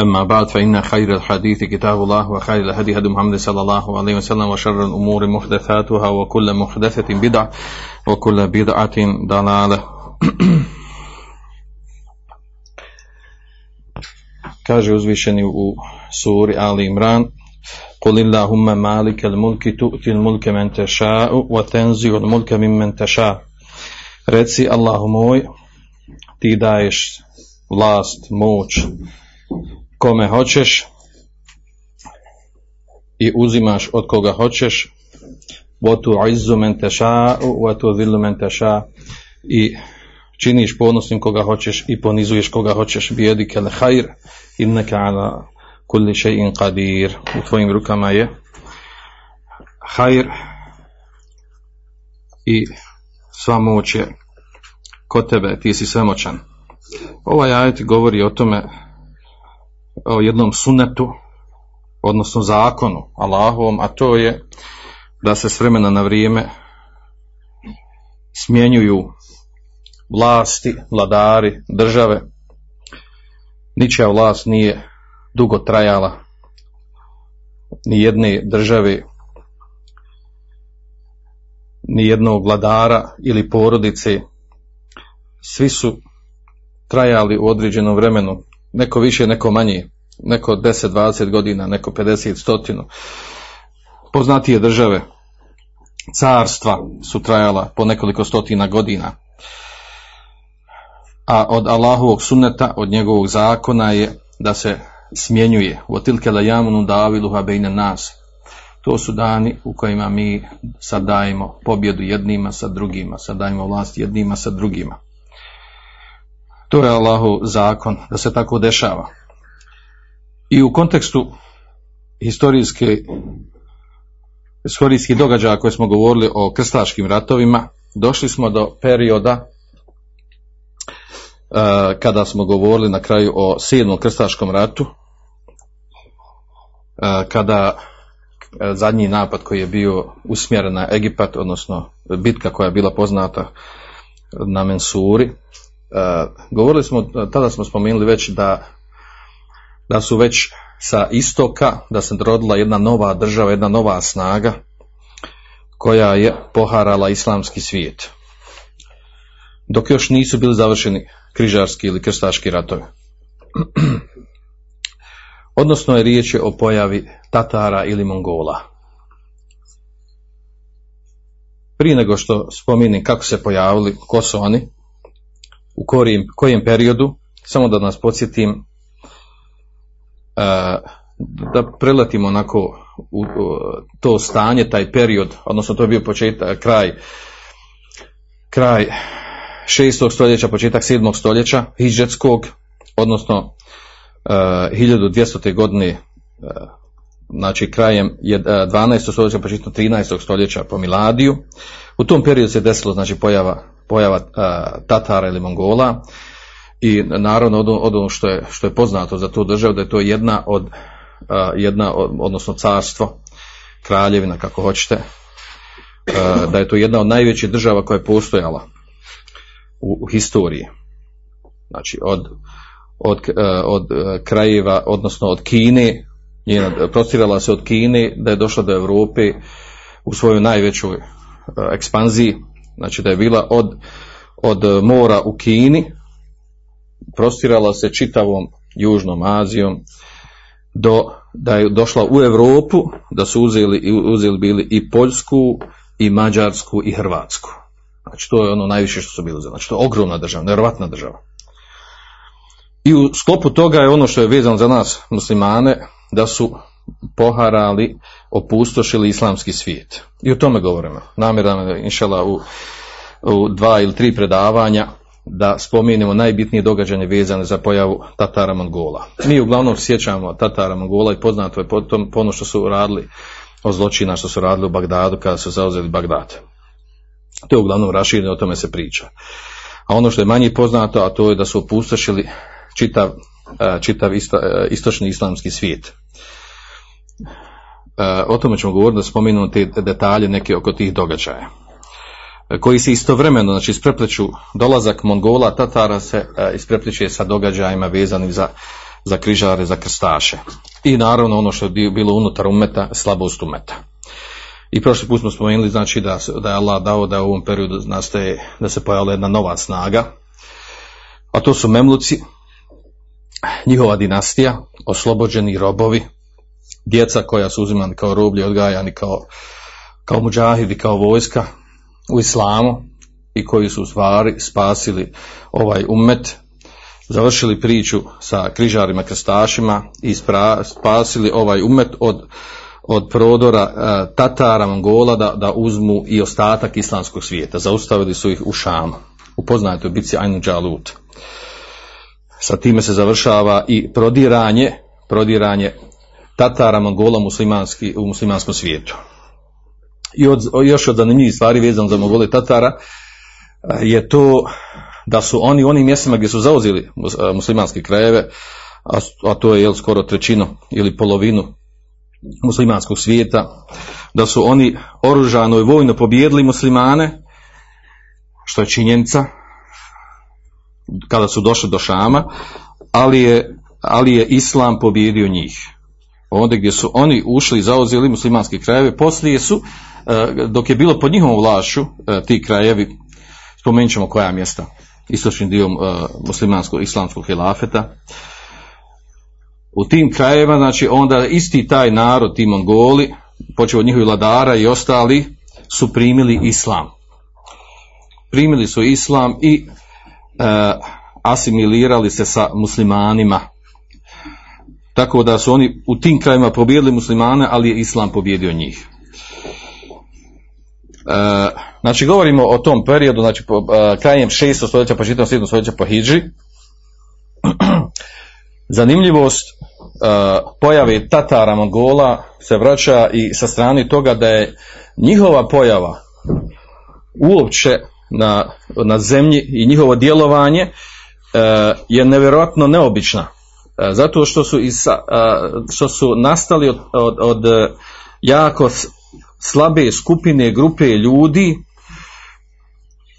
أما بعد فإن خير الحديث كتاب الله وخير الهدي هدي محمد صلى الله عليه وسلم وشر الأمور محدثاتها وكل محدثة بدعة وكل بدعة ضلالة. Kaže uzvišeni u suri Ali قل اللهم مالك الملك تؤتي الملك من تشاء وتنزع الملك ممن تشاء reci Allahu moj ti daješ moć kome hoćeš i uzimaš od koga hoćeš وَتُعِزُّ مَنْ تَشَاءُ وَتُذِلُّ مَنْ تَشَاءُ i činiš ponosnim koga hoćeš i ponizuješ koga hoćeš bijedike le hajr inneke ala kulli še'in qadir u tvojim rukama je hajr i sva moć je kod tebe, ti si svemoćan. Ovaj ajet govori o tome o jednom sunetu odnosno zakonu Allahovom, a to je da se s vremena na vrijeme smjenjuju vlasti, vladari, države. Ničija vlast nije dugo trajala, ni jedne države, ni jednog vladara ili porodice. Svi su trajali u određenom vremenu, neko više, neko manje, neko 10-20 godina, neko 50 stotinu. Poznatije države, carstva su trajala po nekoliko stotina godina. A od Allahovog sunneta, od njegovog zakona je da se smjenjuje. Otilke la jamunu daviluha bejne nas. To su dani u kojima mi sad dajemo pobjedu jednima sa drugima, sad dajemo vlast jednima sa drugima. To je Allahov zakon, da se tako dešava. I u kontekstu historijske historijskih događaja koje smo govorili o krstaškim ratovima, došli smo do perioda kada smo govorili na kraju o sedmom krstaškom ratu, kada zadnji napad koji je bio usmjeren na Egipat, odnosno bitka koja je bila poznata na Mensuri, govorili smo, tada smo spomenuli već da, da su već sa istoka, da se rodila jedna nova država, jedna nova snaga koja je poharala islamski svijet. Dok još nisu bili završeni križarski ili krstaški ratovi. Odnosno je riječ o pojavi Tatara ili Mongola. Prije nego što spominim kako se pojavili, ko su oni, u kojem, kojem periodu, samo da nas podsjetim, da preletimo onako u to stanje, taj period, odnosno to je bio početak, kraj, kraj 6. stoljeća, početak 7. stoljeća, hidžetskog, odnosno 1200. godine, znači krajem 12. stoljeća, početkom 13. stoljeća po Miladiju. U tom periodu se desilo znači pojava, pojava Tatara ili Mongola i naravno od ono što je, što je poznato za tu državu da je to jedna od, jedna od, odnosno carstvo, kraljevina kako hoćete, da je to jedna od najvećih država koja je postojala u, u historiji. Znači od, od, od krajeva, odnosno od Kine, njena, prostirala se od Kine, da je došla do Europe u svojoj najvećoj ekspanziji, znači da je bila od, od mora u Kini, prostirala se čitavom južnom Azijom, do, da je došla u Europu, da su uzeli, uzeli bili i Poljsku, i Mađarsku, i Hrvatsku. Znači to je ono najviše što su bili uzeli. Znači to je ogromna država, nevjerojatna država. I u sklopu toga je ono što je vezano za nas muslimane, da su poharali, opustošili islamski svijet. I o tome govorimo. Namjeram je, inšala, u, u dva ili tri predavanja da spomenemo najbitnije događanje vezane za pojavu Tatara Mongola. Mi uglavnom sjećamo Tatara Mongola i poznato je po, tom, po ono što su radili o zločina što su radili u Bagdadu kada su zauzeli Bagdad. To je uglavnom rašireno, o tome se priča. A ono što je manje poznato, a to je da su opustošili čitav, e, čitav isto, e, istočni islamski svijet. E, o tome ćemo govoriti da spominemo te detalje neke oko tih događaja koji se istovremeno, znači isprepleću dolazak Mongola, Tatara se isprepliče sa događajima vezanim za, za križare, za krstaše. I naravno ono što je bilo unutar umeta, slabost umeta. I prošli put smo spomenuli znači da, da je Allah dao da u ovom periodu nastaje, da se pojavila jedna nova snaga, a to su Memluci, njihova dinastija, oslobođeni robovi, djeca koja su uzimani kao roblje, odgajani kao, kao muđahidi, kao vojska u islamu i koji su u stvari spasili ovaj umet, završili priču sa križarima, krstašima i spra, spasili ovaj umet od, od prodora e, Tatara, Mongola da, da uzmu i ostatak islamskog svijeta. Zaustavili su ih u Šamu. U poznatoj bici Ainu Džalut. Sa time se završava i prodiranje, prodiranje Tatara, Mongola muslimanski, u muslimanskom svijetu. I od, još od zanimljivih stvari vezano za Mongole Tatara je to da su oni u onim mjestima gdje su zauzeli muslimanske krajeve, a, a to je jel, skoro trećinu ili polovinu muslimanskog svijeta, da su oni oružano i vojno pobijedili muslimane, što je činjenica, kada su došli do Šama, ali je, ali je Islam pobjedio njih. Onda gdje su oni ušli i zauzeli muslimanske krajeve, poslije su, dok je bilo pod njihovom vlašću, ti krajevi, spomenut ćemo koja mjesta, istočnim dio muslimanskog islamskog hilafeta, u tim krajevima, znači onda isti taj narod, ti Mongoli, počeo od njihovih vladara i ostali, su primili islam. Primili su islam i e, asimilirali se sa muslimanima. Tako da su oni u tim krajima pobjedili muslimane, ali je islam pobjedio njih. E, znači govorimo o tom periodu, znači po, e, krajem 6. stoljeća, početkom 7. stoljeća po Hidži. Zanimljivost e, pojave Tatara Mongola se vraća i sa strane toga da je njihova pojava uopće na, na zemlji i njihovo djelovanje e, je nevjerojatno neobična. E, zato što su, iz, što su nastali od, od, od jako slabe skupine, grupe ljudi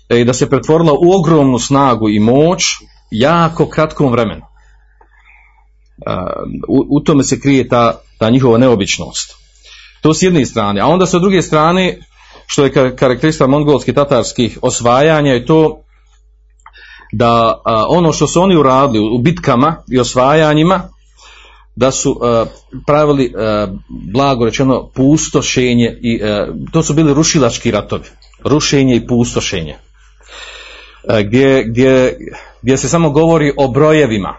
i da se pretvorila u ogromnu snagu i moć jako kratkom vremenu. U, u tome se krije ta, ta njihova neobičnost. To s jedne strane. A onda sa druge strane, što je karakteristika mongolskih tatarskih osvajanja je to da a, ono što su oni uradili u bitkama i osvajanjima, da su a, pravili a, blago rečeno pustošenje i to su bili rušilački ratovi. Rušenje i pustošenje. Gdje, gdje, gdje se samo govori o brojevima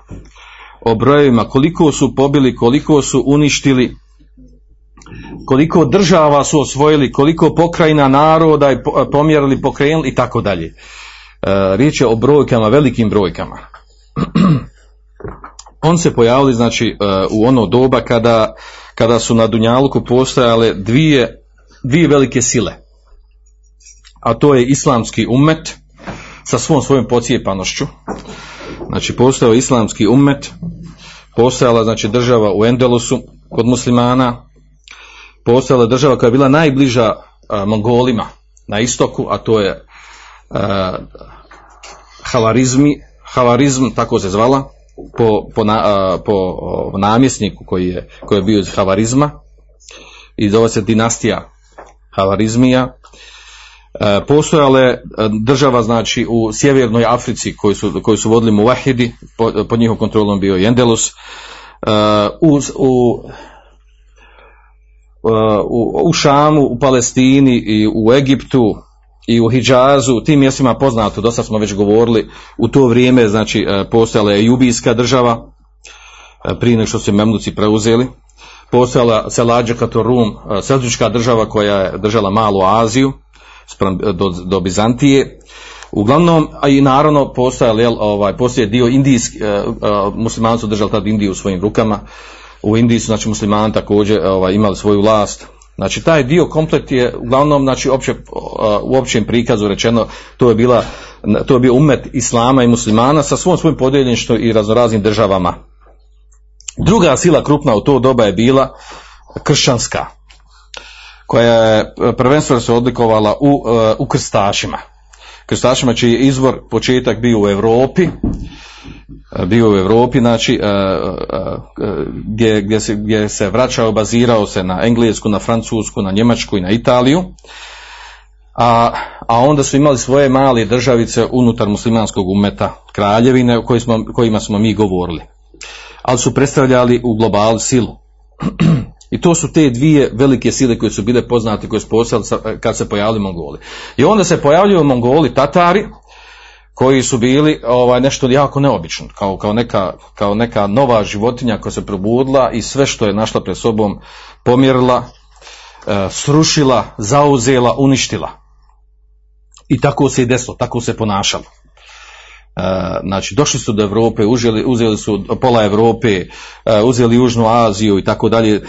o brojevima, koliko su pobili, koliko su uništili, koliko država su osvojili, koliko pokrajina naroda i pomjerili, pokrenuli i tako dalje. Riječ je o brojkama, velikim brojkama. On se pojavili znači u ono doba kada, kada su na Dunjaluku postojale dvije, dvije velike sile. A to je islamski umet sa svom svojom pocijepanošću Znači postojao islamski ummet, postojala znači država u Endelusu kod muslimana, postojala država koja je bila najbliža a, Mongolima na istoku, a to je Havarizmi, Havarizm, tako se zvala, po, po, na, po namjesniku koji je, koji je bio iz Havarizma i zove se dinastija Havarizmija E, postojale država znači u sjevernoj Africi koji su, koji su vodili Muvahidi, pod, pod njihovom kontrolom bio i Endelus, e, u, u, u, u Šamu, u Palestini i u Egiptu, i u Hidžazu, tim mjestima poznato, dosta smo već govorili, u to vrijeme znači e, postojala je Jubijska država, e, prije nego što su Memluci preuzeli, postojala Selađa Katorum, e, Selđička država koja je držala malu Aziju, do, do Bizantije, Uglavnom, a i naravno postojali, jel, ovaj, postoje dio indijski, muslimani su držali tad Indiju u svojim rukama, u Indiji su znači muslimani također ovaj, imali svoju vlast, Znači taj dio komplet je uglavnom znači opće, u općem prikazu rečeno to je bila to je bio umet islama i muslimana sa svom svojim podijeljeništvom i raznoraznim državama. Druga sila krupna u to doba je bila kršćanska koja je prvenstveno se odlikovala u, u krstašima. Krstašima čiji je izvor početak bio u Europi bio u Europi, znači gdje, gdje, se, gdje se vraćao, bazirao se na Englesku, na Francusku, na Njemačku i na Italiju, a, a onda su imali svoje male državice unutar muslimanskog umeta, kraljevine o smo, kojima smo mi govorili. Ali su predstavljali u globalu silu. I to su te dvije velike sile koje su bile poznate, koje su postojali kad se pojavili Mongoli. I onda se pojavljuju Mongoli, Tatari, koji su bili ovaj, nešto jako neobično, kao, kao, neka, kao neka nova životinja koja se probudila i sve što je našla pred sobom pomjerila, e, srušila, zauzela, uništila. I tako se i desilo, tako se ponašalo. E, znači, došli su do Europe, uzeli, uzeli su pola Europe, e, uzeli Južnu Aziju i tako dalje,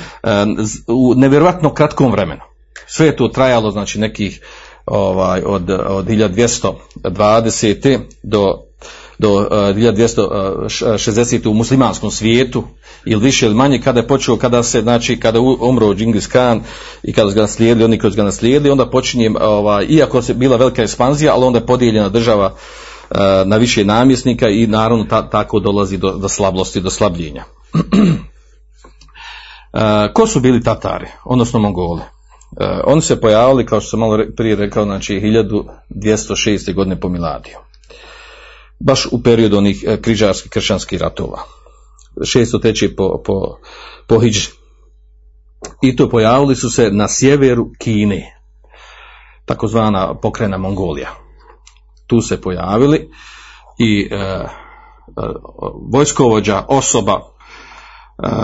u nevjerojatno kratkom vremenu. Sve je to trajalo, znači, nekih ovaj, od, od 1220. do, do uh, 1260. u muslimanskom svijetu ili više ili manje kada je počeo, kada se, znači, kada umro Džingis Khan i kada su ga naslijedili, oni koji su ga naslijedili, onda počinje, ovaj, iako se bila velika ekspanzija, ali onda je podijeljena država uh, na više namjesnika i naravno tako dolazi do, do slablosti, do slabljenja. Uh, ko su bili Tatari, odnosno Mongole? Uh, oni se pojavili, kao što sam malo prije rekao, znači 1206. godine po Miladiju. Baš u periodu onih uh, križarskih kršćanskih ratova. 603. po, po, po Hidži. I to pojavili su se na sjeveru Kine, takozvana pokrena Mongolija. Tu se pojavili i uh, vojskovođa osoba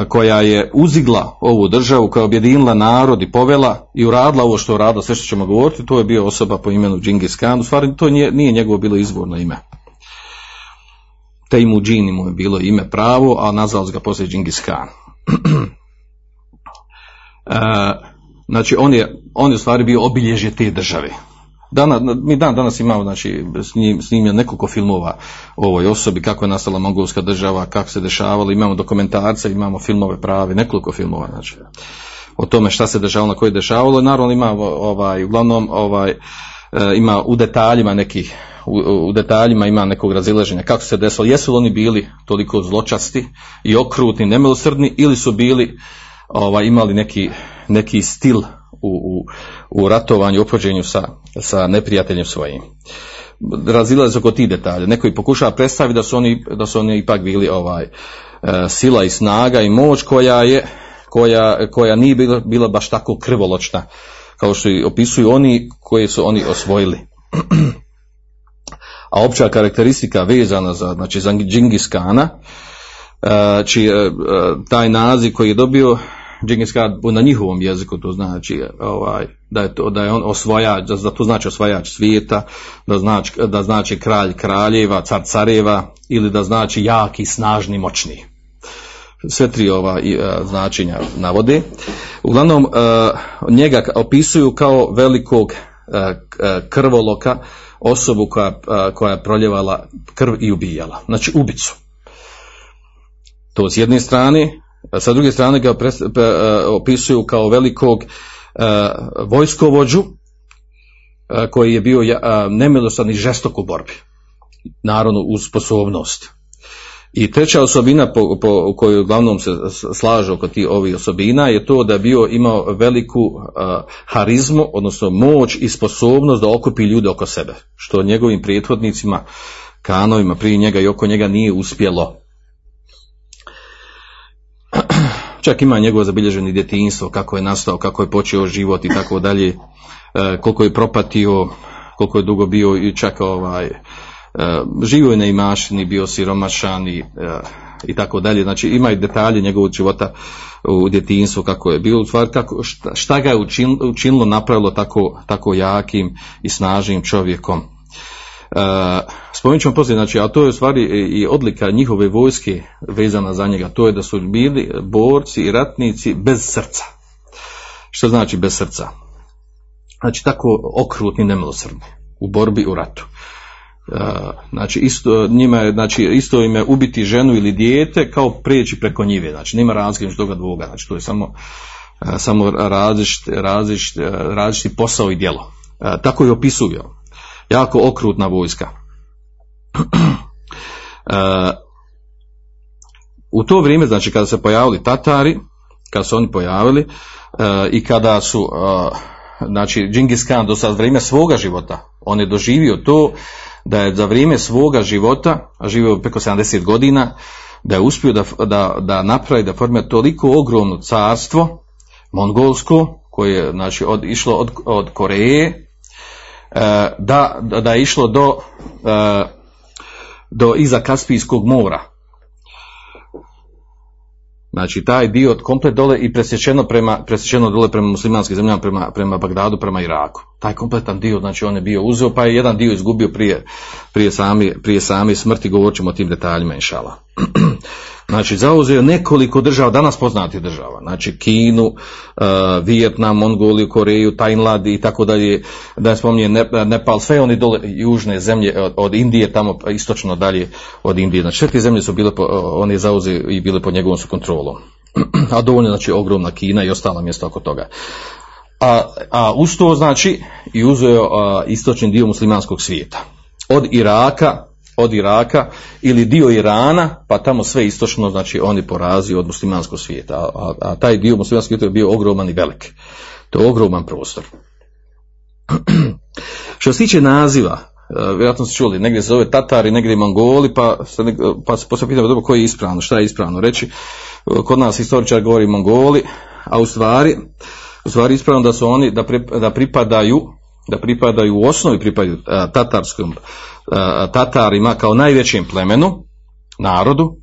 koja je uzigla ovu državu, koja je objedinila narod i povela i uradila ovo što je uradila, sve što ćemo govoriti, to je bio osoba po imenu Džingis Khan, u stvari to nije, nije njegovo bilo izvorno ime. Tejmu Džini mu je bilo ime pravo, a nazvao ga poslije Džingis Khan. e, znači on je, on je u stvari bio obilježje te države. Dana, mi dan danas imamo znači, snimljen nekoliko filmova o ovoj osobi, kako je nastala mongolska država, kako se dešavalo, imamo dokumentarce, imamo filmove pravi, nekoliko filmova znači, o tome šta se dešavalo, na koje je dešavalo. Naravno ima ovaj, uglavnom ovaj, e, ima u detaljima nekih u, u detaljima ima nekog razilaženja kako se desilo, jesu li oni bili toliko zločasti i okrutni, nemilosrdni ili su bili ovaj, imali neki, neki stil u, u, u ratovanju, opođenju sa, sa neprijateljem svojim. Razilaze oko tih detalja. Neko i pokušava predstaviti da su oni, da su oni ipak bili ovaj, e, sila i snaga i moć koja je koja, koja nije bila, bila baš tako krvoločna kao što i opisuju oni koji su oni osvojili. A opća karakteristika vezana za, znači, za Džingis Kana, e, čiji e, taj naziv koji je dobio Džingis Khan na njihovom jeziku to znači ovaj, da, je to, da je on osvajač, da to znači osvajač svijeta, da znači, da znači kralj kraljeva, car careva ili da znači jaki, snažni, moćni. Sve tri ova uh, značenja navode. Uglavnom uh, njega opisuju kao velikog uh, krvoloka, osobu koja, koja je proljevala krv i ubijala. Znači ubicu. To s jedne strane, sa druge strane ga pres, pe, opisuju kao velikog vojskovođu koji je bio nemilostan i žestok u borbi. Naravno uz sposobnost. I treća osobina po, po kojoj uglavnom se slaže oko tih ovih osobina je to da je bio imao veliku uh, harizmu, odnosno moć i sposobnost da okupi ljude oko sebe, što njegovim prethodnicima, kanovima prije njega i oko njega nije uspjelo. Čak ima njegovo zabilježeno djetinjstvo, kako je nastao, kako je počeo život i tako dalje, e, koliko je propatio, koliko je dugo bio i čak ovaj, e, živio je na imašini, bio siromašan i, e, i tako dalje. Znači ima i detalje njegovog života u djetinstvu kako je bilo, kako, šta, šta ga je učin, učinilo, napravilo tako, tako jakim i snažnim čovjekom. E, spomenut ćemo poslije, znači, a to je u stvari i odlika njihove vojske vezana za njega, to je da su bili borci i ratnici bez srca. Što znači bez srca? Znači tako okrutni nemilosrdni u borbi u ratu. E, znači isto njima je, znači isto im je ubiti ženu ili dijete kao prijeći preko njive, znači nema razlike između toga dvoga, znači to je samo e, samo različit, različit, različiti posao i djelo. Tako je opisuju. Jako okrutna vojska. U to vrijeme, znači kada se pojavili Tatari, kada su oni pojavili i kada su znači Džingis Khan do sad vrijeme svoga života, on je doživio to da je za vrijeme svoga života, a živio preko 70 godina, da je uspio da, da, da napravi, da formira toliko ogromno carstvo, mongolsko, koje je znači, od, išlo od, od Koreje, da, da je išlo do, do iza Kaspijskog mora. Znači taj dio komplet dole i presječeno prema presječeno dole prema muslimanskim zemljama prema, prema Bagdadu prema Iraku. Taj kompletan dio znači on je bio uzeo pa je jedan dio izgubio prije prije sami prije sami smrti govorit ćemo o tim detaljima inshallah. Znači, zauzeo nekoliko država, danas poznatih država, znači Kinu, uh, Vijetnam, Mongoliju, Koreju, Tajnlad i tako dalje, da spominje Nepal, sve oni dole južne zemlje od, od, Indije, tamo istočno dalje od Indije. Znači, sve te zemlje su bile, po, on je zauzeo i bile pod njegovom su kontrolom. A dovoljno, znači, ogromna Kina i ostala mjesta oko toga. A, a uz to, znači, i uzeo uh, istočni dio muslimanskog svijeta. Od Iraka, od Iraka ili dio Irana, pa tamo sve istočno, znači oni porazio od muslimanskog svijeta, a, a, a taj dio muslimanskog svijeta je bio ogroman i velik. To je ogroman prostor. Što se tiče naziva, vjerojatno ste čuli, negdje se zove Tatari, negdje Mongoli, pa se, pa se poslije pitamo dobro koji je ispravno, šta je ispravno reći. Kod nas historičar govori Mongoli, a u stvari, u stvari ispravno da su oni, da, pri, da pripadaju, da pripadaju u osnovi pripadaju tatarskom Tatarima kao najvećem plemenu, narodu,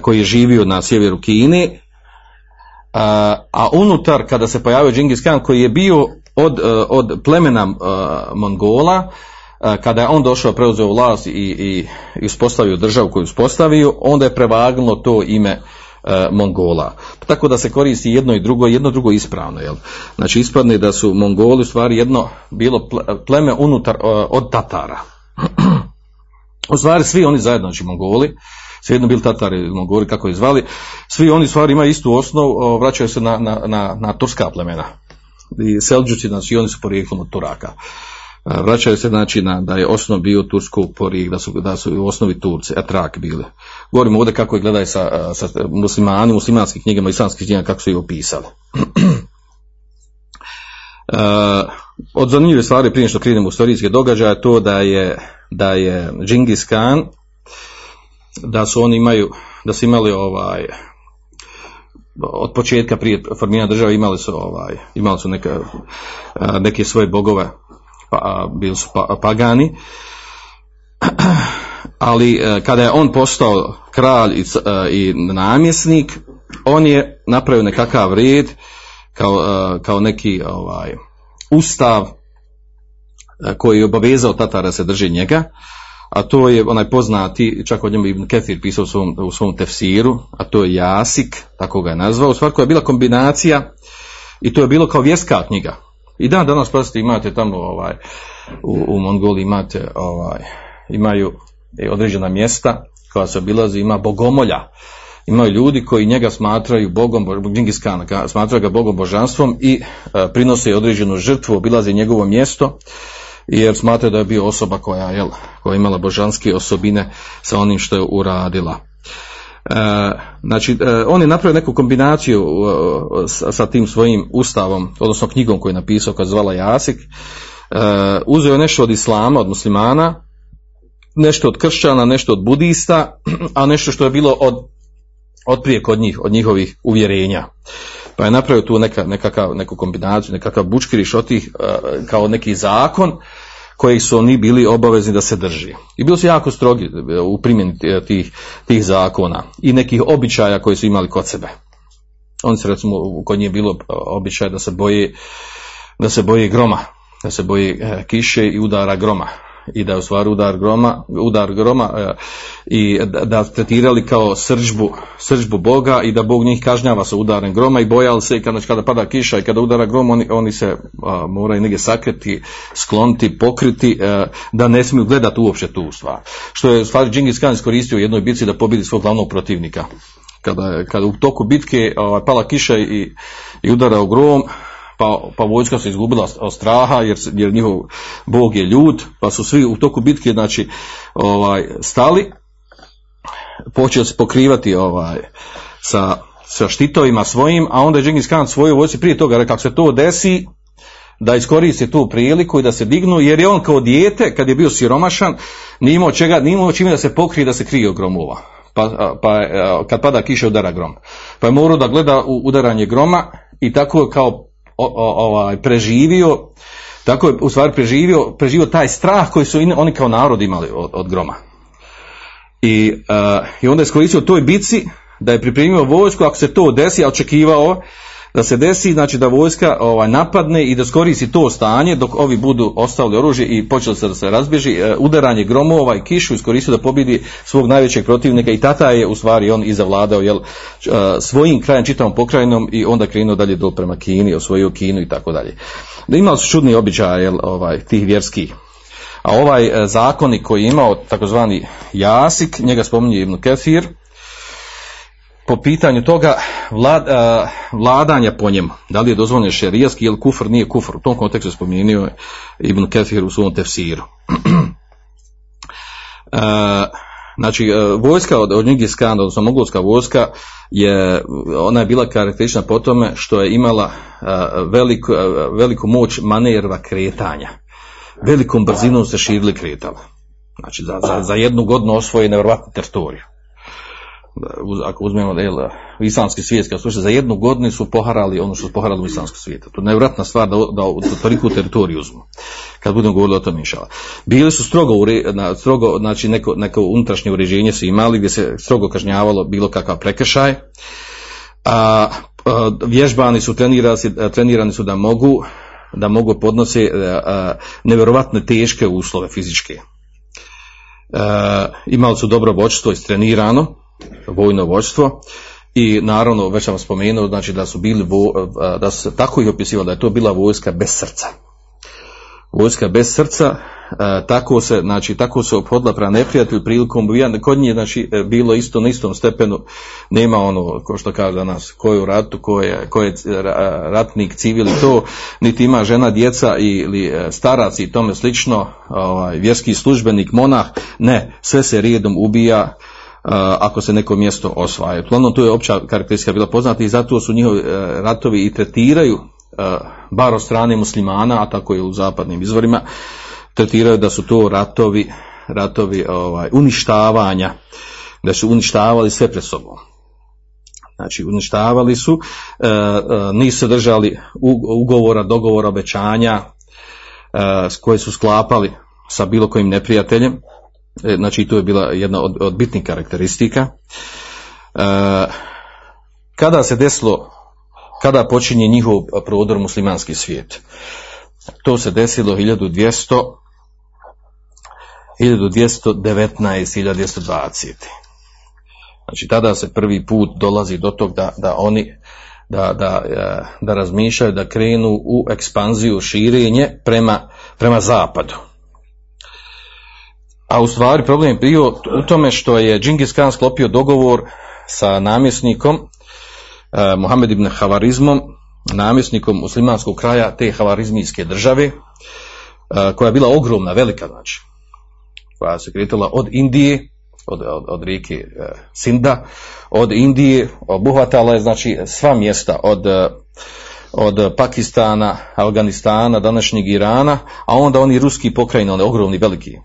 koji je živio na sjeveru Kine, a unutar, kada se pojavio Džingis Khan, koji je bio od, od plemena Mongola, kada je on došao, preuzeo vlast i, i, i uspostavio državu koju uspostavio, onda je prevagnulo to ime Mongola. Tako da se koristi jedno i drugo, jedno drugo ispravno. Jel? Znači ispadne da su Mongoli u stvari jedno bilo pleme unutar od Tatara. U stvari svi oni zajedno, znači Mongoli, svejedno bili Tatari, Mongoli, kako ih zvali, svi oni stvari imaju istu osnovu, vraćaju se na, na, na, na turska plemena. I Selđuci, znači oni su porijeklom od Turaka. Vraćaju se znači na, da je osnov bio turskog porijek, da su, da su u osnovi Turci, Atrak bili. Govorimo ovdje kako je gledaj sa, sa muslimani, muslimanskim knjigama, islamskih knjigama, kako su ih opisali. Od zanimljive stvari prije što krenemo u istorijske događaje to da je da je Džingis Khan da su oni imaju da su imali ovaj od početka prije formiranja države imali su ovaj imali su neke, neke svoje bogove pa, bili su pa, pagani ali kada je on postao kralj i, i namjesnik on je napravio nekakav red kao, kao neki ovaj ustav koji je obavezao Tatara da se drži njega, a to je onaj poznati, čak od njemu Ibn Ketir pisao u svom, u svom tefsiru, a to je Jasik, tako ga je nazvao, stvar koja je bila kombinacija i to je bilo kao vjerska knjiga. I dan danas pazite imate tamo ovaj, u, u Mongoliji imate ovaj, imaju određena mjesta koja se obilazi, ima bogomolja, imaju ljudi koji njega smatraju bogom, Khan, smatraju ga bogom božanstvom i e, prinose određenu žrtvu, obilaze njegovo mjesto, jer smatraju da je bio osoba koja, jel, koja je imala božanske osobine sa onim što je uradila. E, znači, e, on je napravio neku kombinaciju e, sa, tim svojim ustavom, odnosno knjigom koju je napisao, koja zvala Jasik, uzeo je nešto od islama, od muslimana, nešto od kršćana, nešto od budista, a nešto što je bilo od otprije kod njih, od njihovih uvjerenja. Pa je napravio tu neka, nekakav, neku kombinaciju, nekakav bučkiriš od tih, kao neki zakon, kojih su oni bili obavezni da se drži. I bili su jako strogi u primjeni tih, tih zakona i nekih običaja koji su imali kod sebe. Oni se recimo, kod njih je bilo običaj da se boje da se boje groma, da se boje e, kiše i udara groma i da je u stvari udar groma, udar groma e, i da, tretirali kao sržbu, sržbu Boga i da Bog njih kažnjava sa udarem groma i bojali se i kada, kada pada kiša i kada udara grom oni, oni se a, moraju negdje sakriti, skloniti, pokriti e, da ne smiju gledati uopće tu stvar. Što je u stvari Džingis Khan iskoristio u jednoj bitci da pobidi svog glavnog protivnika. Kada, kada u toku bitke a, pala kiša i, i udara u grom, pa, pa vojska se izgubila od straha jer, jer njihov bog je ljud, pa su svi u toku bitke znači ovaj stali, počeli se pokrivati ovaj sa, sa štitovima svojim, a onda je Džingis Khan svojoj vojsci prije toga rekao, kako se to desi, da iskoristi tu priliku i da se dignu, jer je on kao dijete, kad je bio siromašan, nije imao čega, nije imao čime da se pokrije da se krije od gromova. Pa, pa kad pada kiša udara grom. Pa je morao da gleda u udaranje groma i tako kao ovaj, preživio, tako je u stvari preživio, preživio taj strah koji su oni kao narod imali od, od groma. I, uh, I onda je iskoristio toj bici da je pripremio vojsku, ako se to desi, a očekivao da se desi, znači da vojska ovaj, napadne i da skoristi to stanje dok ovi budu ostavili oružje i počeli se da se razbježi, uh, udaranje gromova i kišu iskoristio da pobidi svog najvećeg protivnika i tata je u stvari on i zavladao jel, uh, svojim krajem čitavom pokrajinom i onda krenuo dalje do prema Kini, osvojio Kinu i tako dalje. Da imali su čudni običaj jel, ovaj, tih vjerskih. A ovaj zakonik koji je imao takozvani jasik, njega spominje Ibn Kefir, po pitanju toga vlad, uh, vladanja po njemu, da li je dozvoljeno šerijski ili kufr nije kufr, u tom kontekstu spomenuo Ibn Kefir u svom tefsiru. uh, znači, uh, vojska od, od Njigis odnosno mogolska vojska, je, ona je bila karakteristična po tome što je imala veliku, veliku moć manerva kretanja. Velikom brzinom se širili kretala. Znači, za, za, za jednu godinu osvoje nevjerojatnu teritoriju ako uzmemo da je islamski svijet, kao slušaj, za jednu godinu su poharali ono što su poharali u islamskom svijetu. To je nevratna stvar da, da, toliku teritoriju uzmu. Kad budemo govorili o tom inšala. Bili su strogo, na, strogo znači neko, neko unutrašnje uređenje su imali gdje se strogo kažnjavalo bilo kakav prekršaj. A, a vježbani su trenirani, trenirani su da mogu da mogu podnose nevjerovatne teške uslove fizičke. A, imali su dobro voćstvo istrenirano, vojno vođstvo. I naravno već sam spomenuo znači da su bili da su tako ih opisivali da je to bila vojska bez srca. Vojska bez srca tako se znači tako se ophodila prema neprijatelju prilikom kod nje znači e, bilo isto na istom stepenu. Nema ono ko što kaže danas ko je u ratu ko je, ko je ratnik civil i to niti ima žena djeca ili e, starac i tome slično ovaj vjerski službenik monah. Ne sve se rijedom ubija ako se neko mjesto osvaja. Uglavnom to je opća karakteristika bila poznata i zato su njihovi e, ratovi i tretiraju e, bar od strane muslimana, a tako i u zapadnim izvorima, tretiraju da su to ratovi, ratovi ovaj, uništavanja, da su uništavali sve pred sobom. Znači, uništavali su, e, nisu držali ugovora, dogovora, obećanja koje su sklapali sa bilo kojim neprijateljem, znači to je bila jedna od, od bitnih karakteristika. E, kada se desilo, kada počinje njihov prodor muslimanski svijet? To se desilo 1200 1219 1220 znači tada se prvi put dolazi do tog da, da oni da, da, e, da razmišljaju da krenu u ekspanziju širenje prema, prema zapadu a u stvari problem je bio u tome što je Džingis Khan sklopio dogovor sa namjesnikom eh, Muhammed ibn Havarizmom, namjesnikom muslimanskog kraja te havarizmijske države, eh, koja je bila ogromna, velika znači, koja se kretala od Indije, od, od, od rijeke eh, Sinda, od Indije, obuhvatala je znači sva mjesta od eh, od Pakistana, Afganistana, današnjeg Irana, a onda oni ruski pokrajine, oni ogromni, veliki,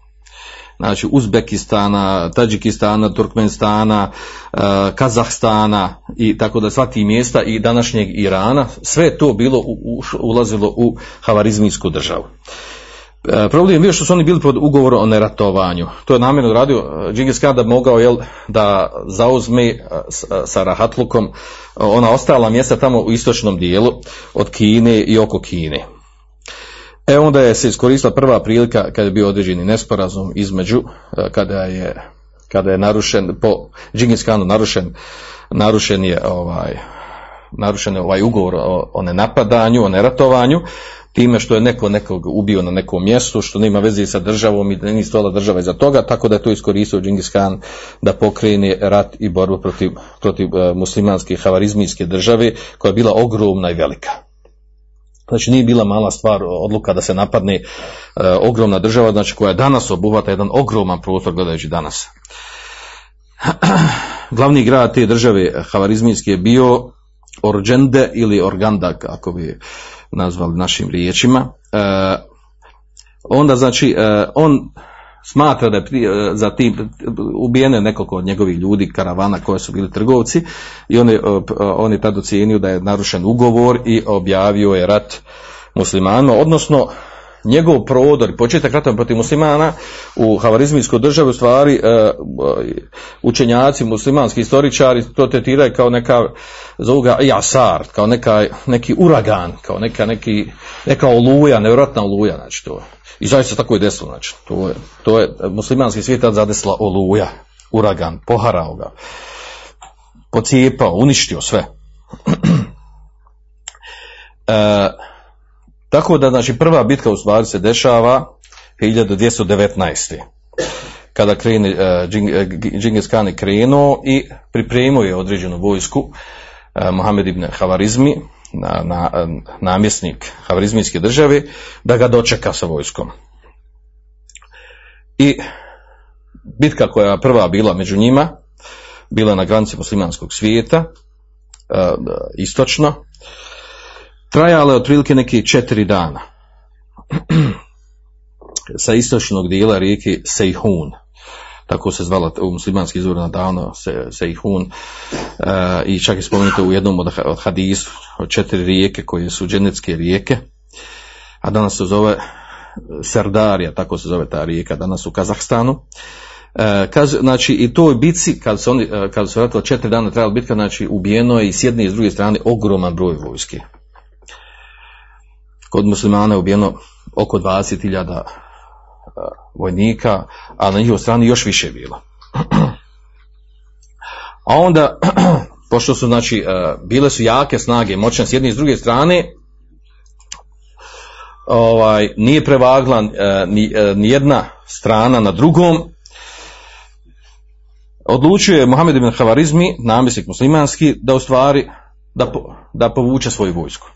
znači Uzbekistana, Tadžikistana, Turkmenistana, uh, Kazahstana i tako da sva ti mjesta i današnjeg Irana, sve to bilo ulazilo u havarizmijsku državu. E, problem je bio što su oni bili pod ugovorom o neratovanju. To je namjerno radio Džingis Khan mogao jel, da zauzme e, e, sa Rahatlukom e, ona ostala mjesta tamo u istočnom dijelu od Kine i oko Kine. E onda je se iskoristila prva prilika kada je bio određeni nesporazum između e, kada je kada je narušen po Džingis Khanu narušen narušen je ovaj narušen je ovaj ugovor o, o nenapadanju, o neratovanju, time što je neko nekog ubio na nekom mjestu, što nema veze sa državom i da nije stojala država iza toga, tako da je to iskoristio Džingis Khan da pokrene rat i borbu protiv, protiv e, muslimanske havarizmijske države koja je bila ogromna i velika. Znači nije bila mala stvar odluka da se napadne e, ogromna država, znači koja danas obuhvata jedan ogroman prostor gledajući danas. Glavni grad te države havarizmijske je bio Orđende ili Organda, kako bi nazvali našim riječima. E, onda znači e, on smatra da je prije, e, za tim ubijeno je nekoliko od njegovih ljudi, karavana koji su bili trgovci i on je, e, e, on je tad ocijenio da je narušen ugovor i objavio je rat muslimanima, odnosno njegov prodor i početak rata protiv muslimana u havarizmijskoj državi u stvari e, e, učenjaci, muslimanski istoričari to tretiraju kao neka zovu ga jasar, kao neka, neki uragan, kao neka, neki, neka oluja, nevjerojatna oluja, znači to. I zaista tako je desilo, znači to je, to je muslimanski svijet tad zadesla oluja, uragan, poharao ga, pocijepao, uništio sve. e, tako da, znači, prva bitka u stvari se dešava 1219. Kada krene, uh, Džingis Khan krenuo i pripremio je određenu vojsku, uh, Mohamed ibn Havarizmi, na, na, namjesnik Havarizmijske države, da ga dočeka sa vojskom. I bitka koja je prva bila među njima, bila na granici muslimanskog svijeta, istočno, trajala je otprilike neki četiri dana. Sa istočnog dijela rijeke Sejhun. Tako se zvala u muslimanski izvorima davno se, Sejhun. Uh, i čak je spomenuto u jednom od, od hadisu od četiri rijeke koje su dženecke rijeke. A danas se zove Serdarija, tako se zove ta rijeka danas u Kazahstanu. Uh, kaz, znači i toj bici kad se, oni, uh, kad se vratilo četiri dana trajala bitka znači ubijeno je i s jedne i s druge strane ogroman broj vojske kod muslimana je ubijeno oko 20.000 vojnika, a na njihovoj strani još više je bilo. A onda, pošto su, znači, bile su jake snage, moćne s jedne i s druge strane, ovaj, nije prevagla ni, ni jedna strana na drugom, odlučio je Mohamed ibn Havarizmi, namjesnik muslimanski, da u stvari, da, da povuče svoju vojsku.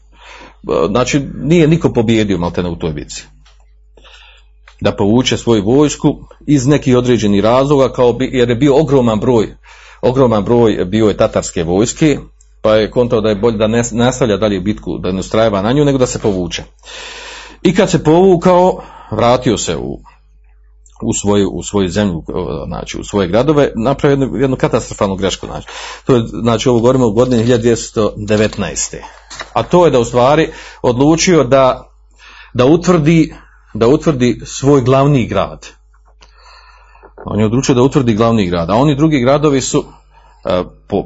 Znači, nije niko pobjedio maltene u toj bici da povuče svoju vojsku iz nekih određenih razloga kao bi, jer je bio ogroman broj ogroman broj bio je tatarske vojske pa je kontao da je bolje da ne nastavlja dalje bitku da ne ustrajava na nju nego da se povuče. I kad se povukao vratio se u u svoju, u svoju zemlju, znači u svoje gradove, napravio jednu, jednu katastrofalnu grešku. Znači. To je, znači ovo govorimo u godini 1219. A to je da u stvari odlučio da, da utvrdi da utvrdi svoj glavni grad. On je odlučio da utvrdi glavni grad, a oni drugi gradovi su a, po,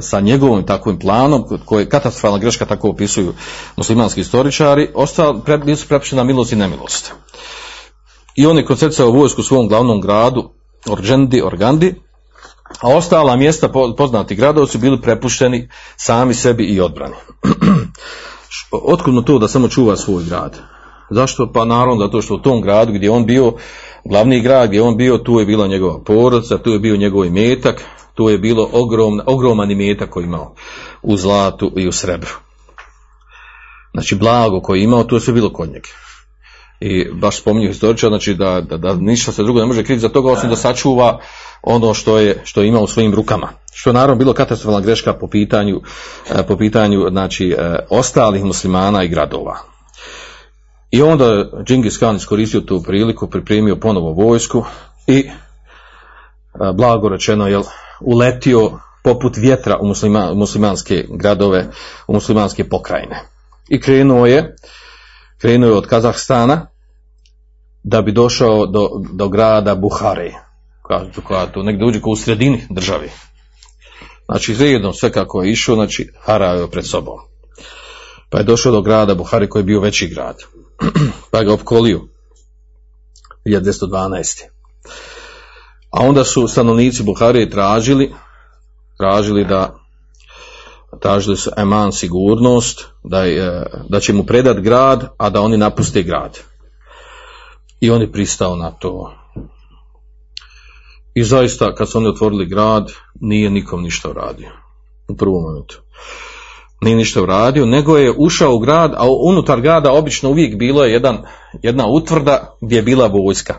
sa njegovim takvim planom, koje katastrofalna greška tako opisuju muslimanski istoričari, ostali, nisu prepušteni na milost i nemilost. I on je koncercao vojsku u svom glavnom gradu, Orđendi, Organdi, a ostala mjesta poznati gradovi su bili prepušteni sami sebi i odbrani. Otkrivno to da samo čuva svoj grad. Zašto? Pa naravno zato što u tom gradu gdje on bio, glavni grad gdje on bio, tu je bila njegova porodica, tu je bio njegov imetak, tu je bilo ogrom, ogroman imetak koji imao u zlatu i u srebru. Znači blago koji imao, tu je sve bilo kod njega. I baš spominju historiča, znači da, da, da ništa se drugo ne može kriti za toga, osim da sačuva ono što je, što je imao u svojim rukama. Što je naravno bilo katastrofalna greška po pitanju, po pitanju znači, ostalih muslimana i gradova. I onda Džingis Khan iskoristio tu priliku, pripremio ponovo vojsku i blago rečeno je uletio poput vjetra u, muslima, u muslimanske gradove, u muslimanske pokrajine. I krenuo je, krenuo je od Kazahstana da bi došao do, do grada Buhare, koja, tu negdje uđe u sredini državi. Znači, zajedno sve kako je išao, znači, harao je pred sobom. Pa je došao do grada Buhari koji je bio veći grad. pa ga opkolio. 1212. A onda su stanovnici Buharije tražili, tražili da tražili su eman sigurnost, da, je, da će mu predat grad, a da oni napuste grad. I on je pristao na to. I zaista, kad su oni otvorili grad, nije nikom ništa uradio. U prvom momentu. Nije ništa uradio, nego je ušao u grad, a unutar grada obično uvijek bilo je jedan, jedna utvrda gdje je bila vojska.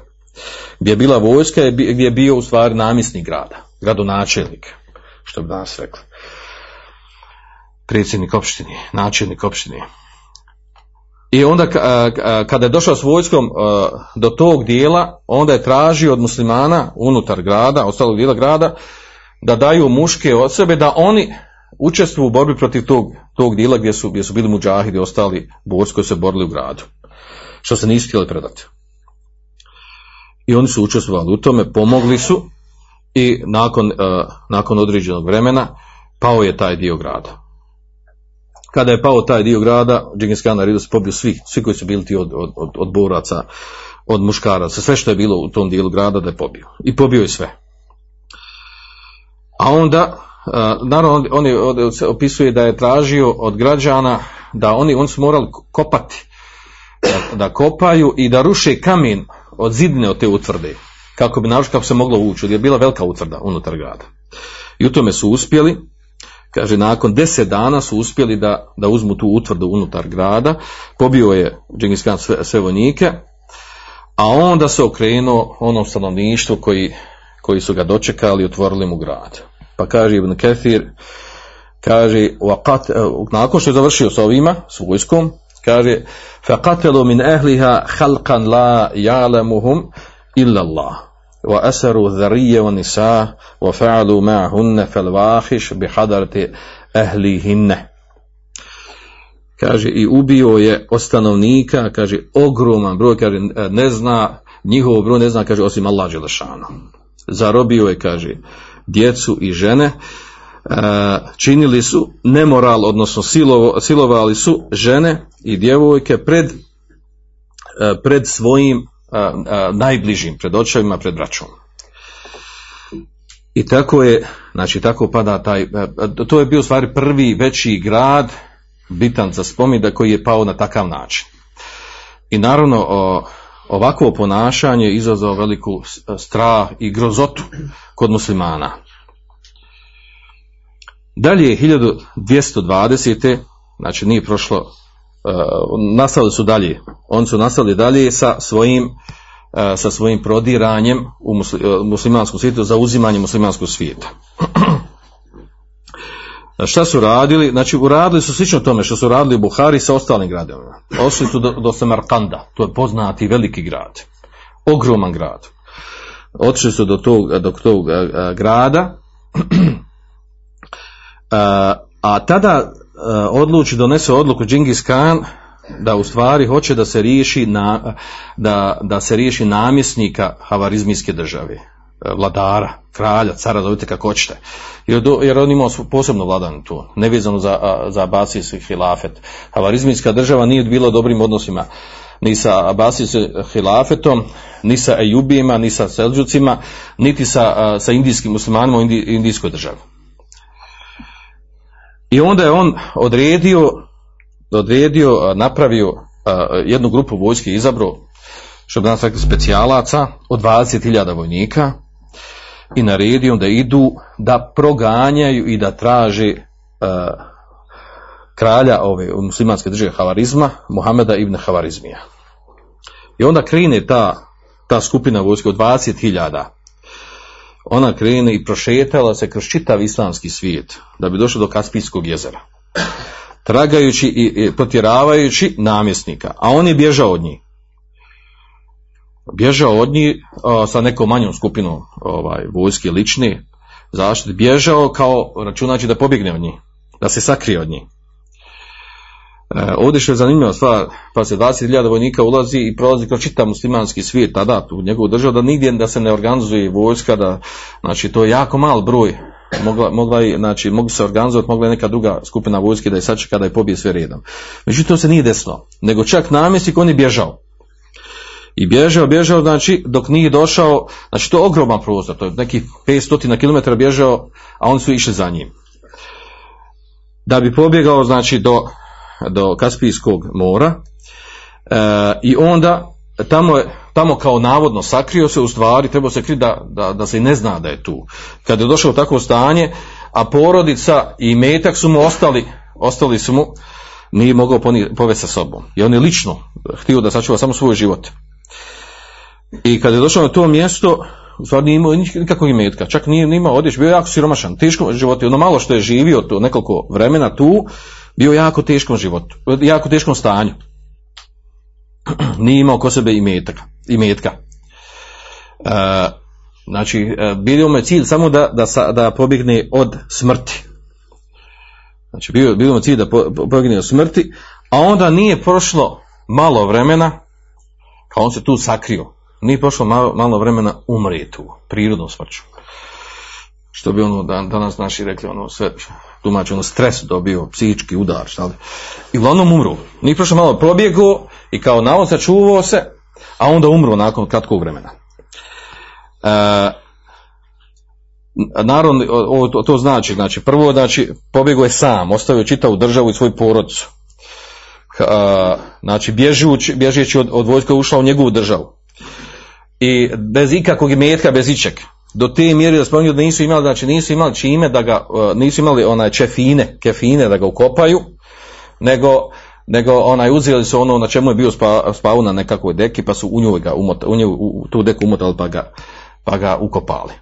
Gdje je bila vojska, gdje je bio u stvari namjesnik grada, gradonačelnik, što bi danas rekli. Predsjednik opštine, načelnik opštine. I onda kada je došao s vojskom do tog dijela, onda je tražio od muslimana unutar grada, ostalog dijela grada, da daju muške od sebe, da oni učestvuju u borbi protiv tog, tog dijela gdje su, gdje su bili muđahidi ostali borci koji se borili u gradu. Što se nisu htjeli predati. I oni su učestvovali u tome, pomogli su i nakon, nakon određenog vremena pao je taj dio grada kada je pao taj dio grada, Džingis Khan se pobio svi, svi koji su bili ti od, od, od, od boraca, od muškaraca, sve što je bilo u tom dijelu grada da je pobio. I pobio je sve. A onda, naravno, on, on se opisuje da je tražio od građana da oni, oni su morali kopati, da, da kopaju i da ruše kamen od zidne od te utvrde, kako bi narušio, kako se moglo ući, jer je bila velika utvrda unutar grada. I u tome su uspjeli, kaže nakon deset dana su uspjeli da, da uzmu tu utvrdu unutar grada, pobio je Džingis Khan sve, sve vojnike, a onda se okrenuo onom stanovništvu koji, koji su ga dočekali i otvorili mu grad. Pa kaže Ibn Kethir, kaže, wakat, nakon što je završio s ovima, s vojskom, kaže, فَقَتَلُوا مِنْ أَهْلِهَا خَلْقًا لَا يَعْلَمُهُمْ إِلَّا اللَّهِ وأسروا الذرية والنساء وفعلوا معهن فالواحش بحضرة أهلهن kaže i ubio je od stanovnika, kaže ogroman broj, kaže ne zna, njihov broj ne zna, kaže osim Allah Đelešanu. Zarobio je, kaže, djecu i žene, činili su nemoral, odnosno silovo, silovali su žene i djevojke pred, pred svojim najbližim, pred očevima, pred braćom. I tako je, znači tako pada taj, to je bio stvari prvi veći grad, bitan za spomin, koji je pao na takav način. I naravno, ovakvo ponašanje izazvao veliku strah i grozotu kod muslimana. Dalje je 1220. znači nije prošlo nastavili su dalje. Oni su nastavili dalje sa svojim, sa svojim prodiranjem u muslimanskom svijetu, za uzimanje muslimanskog svijeta. Šta su radili? Znači, uradili su slično tome što su radili u Buhari sa ostalim gradovima. Ošli su do, do Samarkanda, to je poznati veliki grad. Ogroman grad. Otišli su do tog, do tog grada, a, a tada odluči, donese odluku Džingis Khan da u stvari hoće da se riješi na, da, da se riješi namjesnika havarizmijske države vladara, kralja, cara, zovite kako hoćete. Jer, jer on imao posebno vladan tu, nevezano za, za Abasijski hilafet. Havarizmijska država nije bila dobrim odnosima ni sa Abasijskim hilafetom, ni sa Ejubijima, ni sa Selđucima, niti sa, sa indijskim muslimanima u indijskoj državi. I onda je on odredio, odredio, napravio jednu grupu vojske izabro, što bi nas rekli specijalaca, od 20.000 vojnika i naredio da idu da proganjaju i da traže kralja ove muslimanske države Havarizma, Muhameda ibn Havarizmija. I onda krene ta, ta skupina vojske od 20.000 ona krene i prošetala se kroz čitav islamski svijet da bi došla do Kaspijskog jezera. Tragajući i potjeravajući namjesnika, a on je bježao od njih. Bježao od njih sa nekom manjom skupinom ovaj, vojske lične zaštite, bježao kao računajući da pobjegne od njih, da se sakrije od njih. E, ovdje što je zanimljiva stvar, pa se 20.000 vojnika ulazi i prolazi kroz čitav muslimanski svijet tada u njegovu državu, da nigdje da se ne organizuje vojska, da, znači to je jako mal broj, mogla, mogla je, znači, mogli se organizovati, mogla je neka druga skupina vojske da je sačeka da je pobije sve redom. Međutim, to se nije desilo, nego čak namjesnik on je bježao. I bježao, bježao, znači, dok nije došao, znači to je ogroman prostor, to je nekih 500 km bježao, a oni su išli za njim. Da bi pobjegao, znači, do, do Kaspijskog mora e, i onda tamo, tamo kao navodno sakrio se u stvari, trebao se kriti da, da, da se i ne zna da je tu. Kad je došao u takvo stanje, a porodica i metak su mu ostali, ostali su mu, nije mogao povesti sa sobom. I on je lično htio da sačuva samo svoj život. I kad je došao na to mjesto, u stvari nije imao nikakvog imetka, čak nije, nije imao odjeć, bio je jako siromašan, teško život, ono malo što je živio to nekoliko vremena tu, bio jako teškom životu, jako teškom stanju. Nije imao ko sebe i metka. I metka. E, znači, e, bio mu je cilj samo da, da, da pobjegne od smrti. Znači, bio, bio mu cilj da pobjegne od smrti, a onda nije prošlo malo vremena, kao on se tu sakrio, nije prošlo malo, malo vremena umre tu, prirodnom smrću. Što bi ono danas naši rekli, ono sve tumači, ono stres dobio, psihički udar, šta li. I uglavnom umru. Nije prošlo malo probjegao i kao navod sačuvao se, a onda umru nakon kratkog vremena. E, naravno, to, to znači, znači, prvo, znači, pobjegao je sam, ostavio čitavu državu i svoju porodicu. E, znači, bježući, bježeći od, od vojska ušao u njegovu državu. I bez ikakvog imetka, bez ičeg do te mjere da spominju da nisu imali, znači nisu imali čime da ga, e, nisu imali onaj čefine, kefine da ga ukopaju, nego, nego onaj uzeli su ono na čemu je bio spa, spao na nekakvoj deki pa su u njoj ga umotali, u, nju, u tu deku umotali pa ga, pa ga ukopali.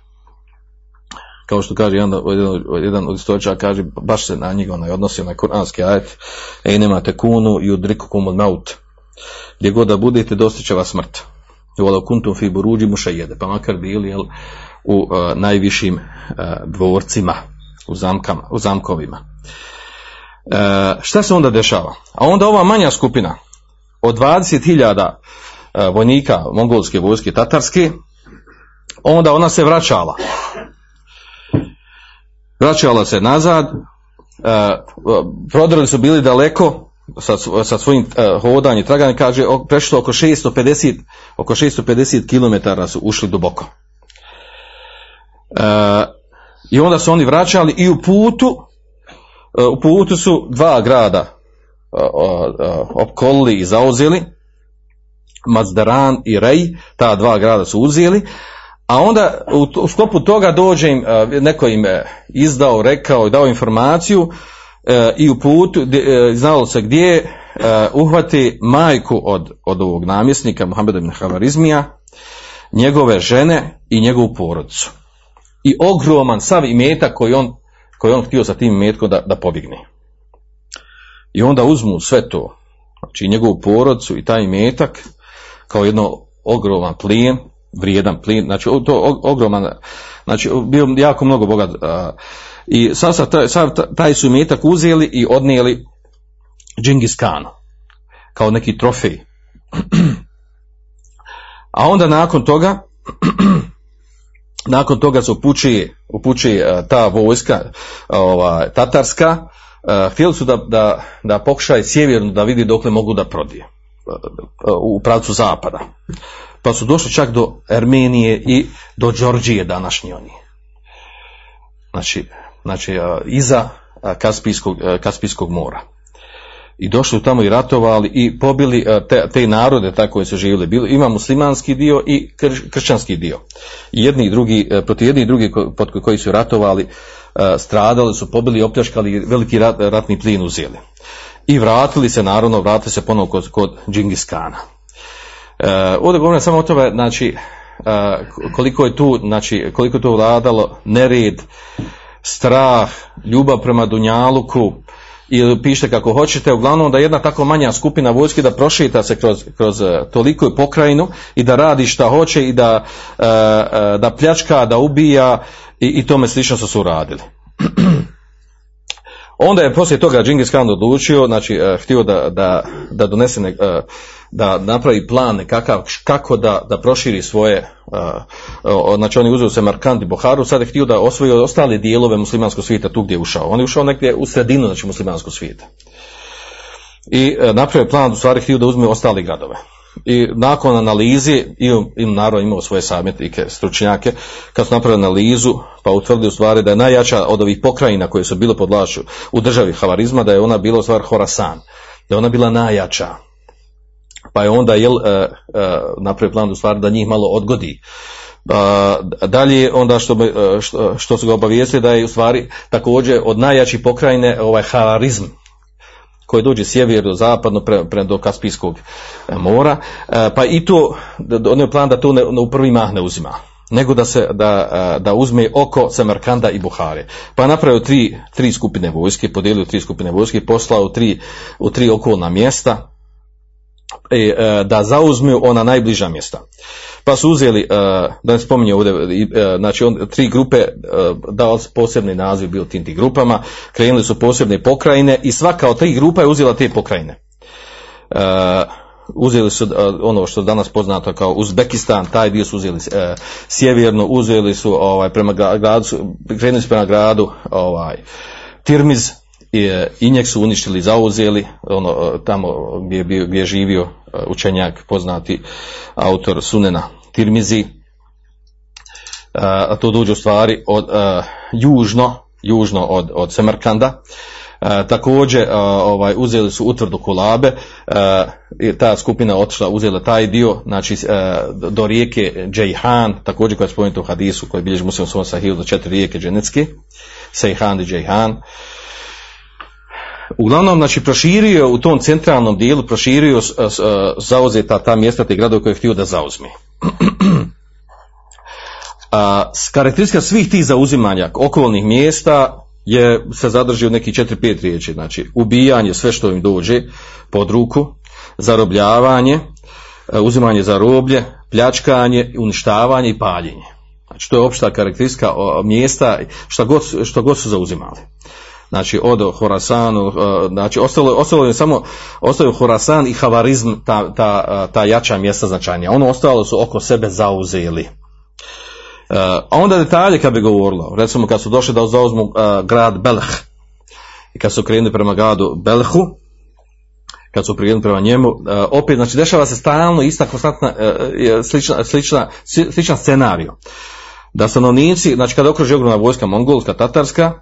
Kao što kaže jedan, jedan, jedan od istoričara kaže, baš se na njega onaj odnosi na kuranski ajet, ej nemate kunu i udriku kumod maut. Gdje god da budete, dostiće vas smrt. Vola kuntum fi buruđi muša jede, pa makar bili, jel, u uh, najvišim uh, dvorcima, u, zamkama, u zamkovima. Uh, šta se onda dešava? A onda ova manja skupina od 20.000 uh, vojnika mongolske vojske tatarske, onda ona se vraćala. Vraćala se nazad, prodrli su bili daleko sa, sa svojim uh, hodanjem, traganjem, kaže, prešlo oko 650, oko 650 km su ušli duboko. E, I onda su oni vraćali i u putu, e, u putu su dva grada e, opkolili i zauzeli, Mazdaran i Rej, ta dva grada su uzeli, a onda u, sklopu toga dođe im, neko im izdao, rekao i dao informaciju i u putu, znalo se gdje, uhvati majku od, od ovog namjesnika, Muhammeda Havarizmija, njegove žene i njegovu porodicu i ogroman sav imetak koji on, koji on htio sa tim imetkom da, da pobjegne. I onda uzmu sve to, znači njegovu porodcu i taj imetak kao jedno ogroman plijen, vrijedan plin, znači to ogroman, znači bio jako mnogo bogat. I sad, sad, taj, taj su imetak uzeli i odnijeli Džingis Kanu, kao neki trofej. A onda nakon toga nakon toga se upućuje, upućuje e, ta vojska ova, tatarska, e, htjeli su da, da, da pokušaju sjeverno da vidi dokle mogu da prodije e, u pravcu zapada. Pa su došli čak do Armenije i do Đorđije današnji oni. Znači, znači iza Kaspijskog, Kaspijskog mora i došli tamo i ratovali i pobili e, te, te narode tako koje su živjeli. Bilo, ima muslimanski dio i kršćanski dio. I jedni i drugi, e, protiv jedni i drugi pod koji su ratovali, e, stradali su, pobili opljaškali, veliki rat, ratni plin uzeli. I vratili se, naravno, vratili se ponovo kod, kod Džingis Kana. ovdje govorim samo o tome, znači, koliko je tu, znači, koliko je tu vladalo nered, strah, ljubav prema Dunjaluku, ili pišite kako hoćete, uglavnom da jedna tako manja skupina vojske da prošita se kroz, kroz e, toliko pokrajinu i da radi šta hoće i da, e, e, da pljačka, da ubija i, i tome slično su su radili. Onda je poslije toga Džingis Khan odlučio, znači htio da, da, da donese, ne- da napravi plan nekakav kako da, da proširi svoje, znači on je uzeo se Markand i Boharu, sad je htio da osvoji ostale dijelove muslimanskog svijeta tu gdje je ušao. On je ušao negdje u sredinu znači muslimanskog svijeta. I e, napravio plan, u stvari htio da uzme ostale gradove. I nakon analize, i, i naravno imao svoje savjetnike, stručnjake, kad su napravili analizu, pa utvrdili u stvari da je najjača od ovih pokrajina koje su bile pod vlašću u državi Havarizma, da je ona bila u stvari Horasan, da je ona bila najjača. Pa je onda jel, e, e, napravio plan u stvari da njih malo odgodi. A, dalje onda što, e, što, što su ga obavijestili da je u stvari također od najjačih pokrajine ovaj Havarizm, koji dođe sjeverno, zapadno, pre, pre do Kaspijskog mora, pa i to, on je plan da to ne, u prvi mah ne uzima, nego da se, da, da uzme oko Samarkanda i Buhare. Pa napravio tri, tri skupine vojske, podijelio tri skupine vojske poslao tri, u tri okolna mjesta, da zauzmu ona najbliža mjesta. Pa su uzeli, e, da ne spominje ovdje, e, znači on, tri grupe, e, dao posebni naziv bio tim tim grupama, krenuli su posebne pokrajine i svaka od tri grupa je uzela te pokrajine. E, uzeli su e, ono što je danas poznato kao Uzbekistan, taj dio su uzeli e, sjeverno, uzeli su ovaj, prema gra- gradu, krenuli su prema gradu ovaj, Tirmiz, i, e, i njeg su uništili, zauzeli, ono, e, tamo gdje je, bio, gdje je živio e, učenjak, poznati autor Sunena Tirmizi, a to dođe u stvari od e, južno, južno od, od Semerkanda. E, također e, ovaj, uzeli su utvrdu Kulabe, e, ta skupina otišla, uzela taj dio, znači do rijeke Džejhan, također koja je spomenuta u hadisu koji bilježi muslim svom sahiju do četiri rijeke dženecke, Sejhan i Džejhan. Uglavnom, znači, proširio u tom centralnom dijelu, proširio s- zauzeta ta mjesta, te gradove koje je htio da zauzme. A, karakteristika svih tih zauzimanja okolnih mjesta je se zadrži u nekih 4-5 riječi, znači ubijanje sve što im dođe pod ruku, zarobljavanje, e, uzimanje za roblje, pljačkanje, uništavanje i paljenje. Znači to je opšta karakteristika mjesta što god, što god su zauzimali. Znači od Horasanu, e, znači ostalo, ostalo je samo, ostalo je Horasan i Havarizm, ta, ta, ta jača mjesta značajnija. Ono ostalo su oko sebe zauzeli. Uh, a onda detalje kad bi govorilo, recimo kad su došli da zauzmu grad Belh i kad su krenuli prema gradu Belhu, kad su krenuli prema njemu, opet, znači dešava se stalno ista konstantna, slična, slična, sli- sličan scenariju. Da stanovnici, znači kada okruži ogromna vojska mongolska, tatarska,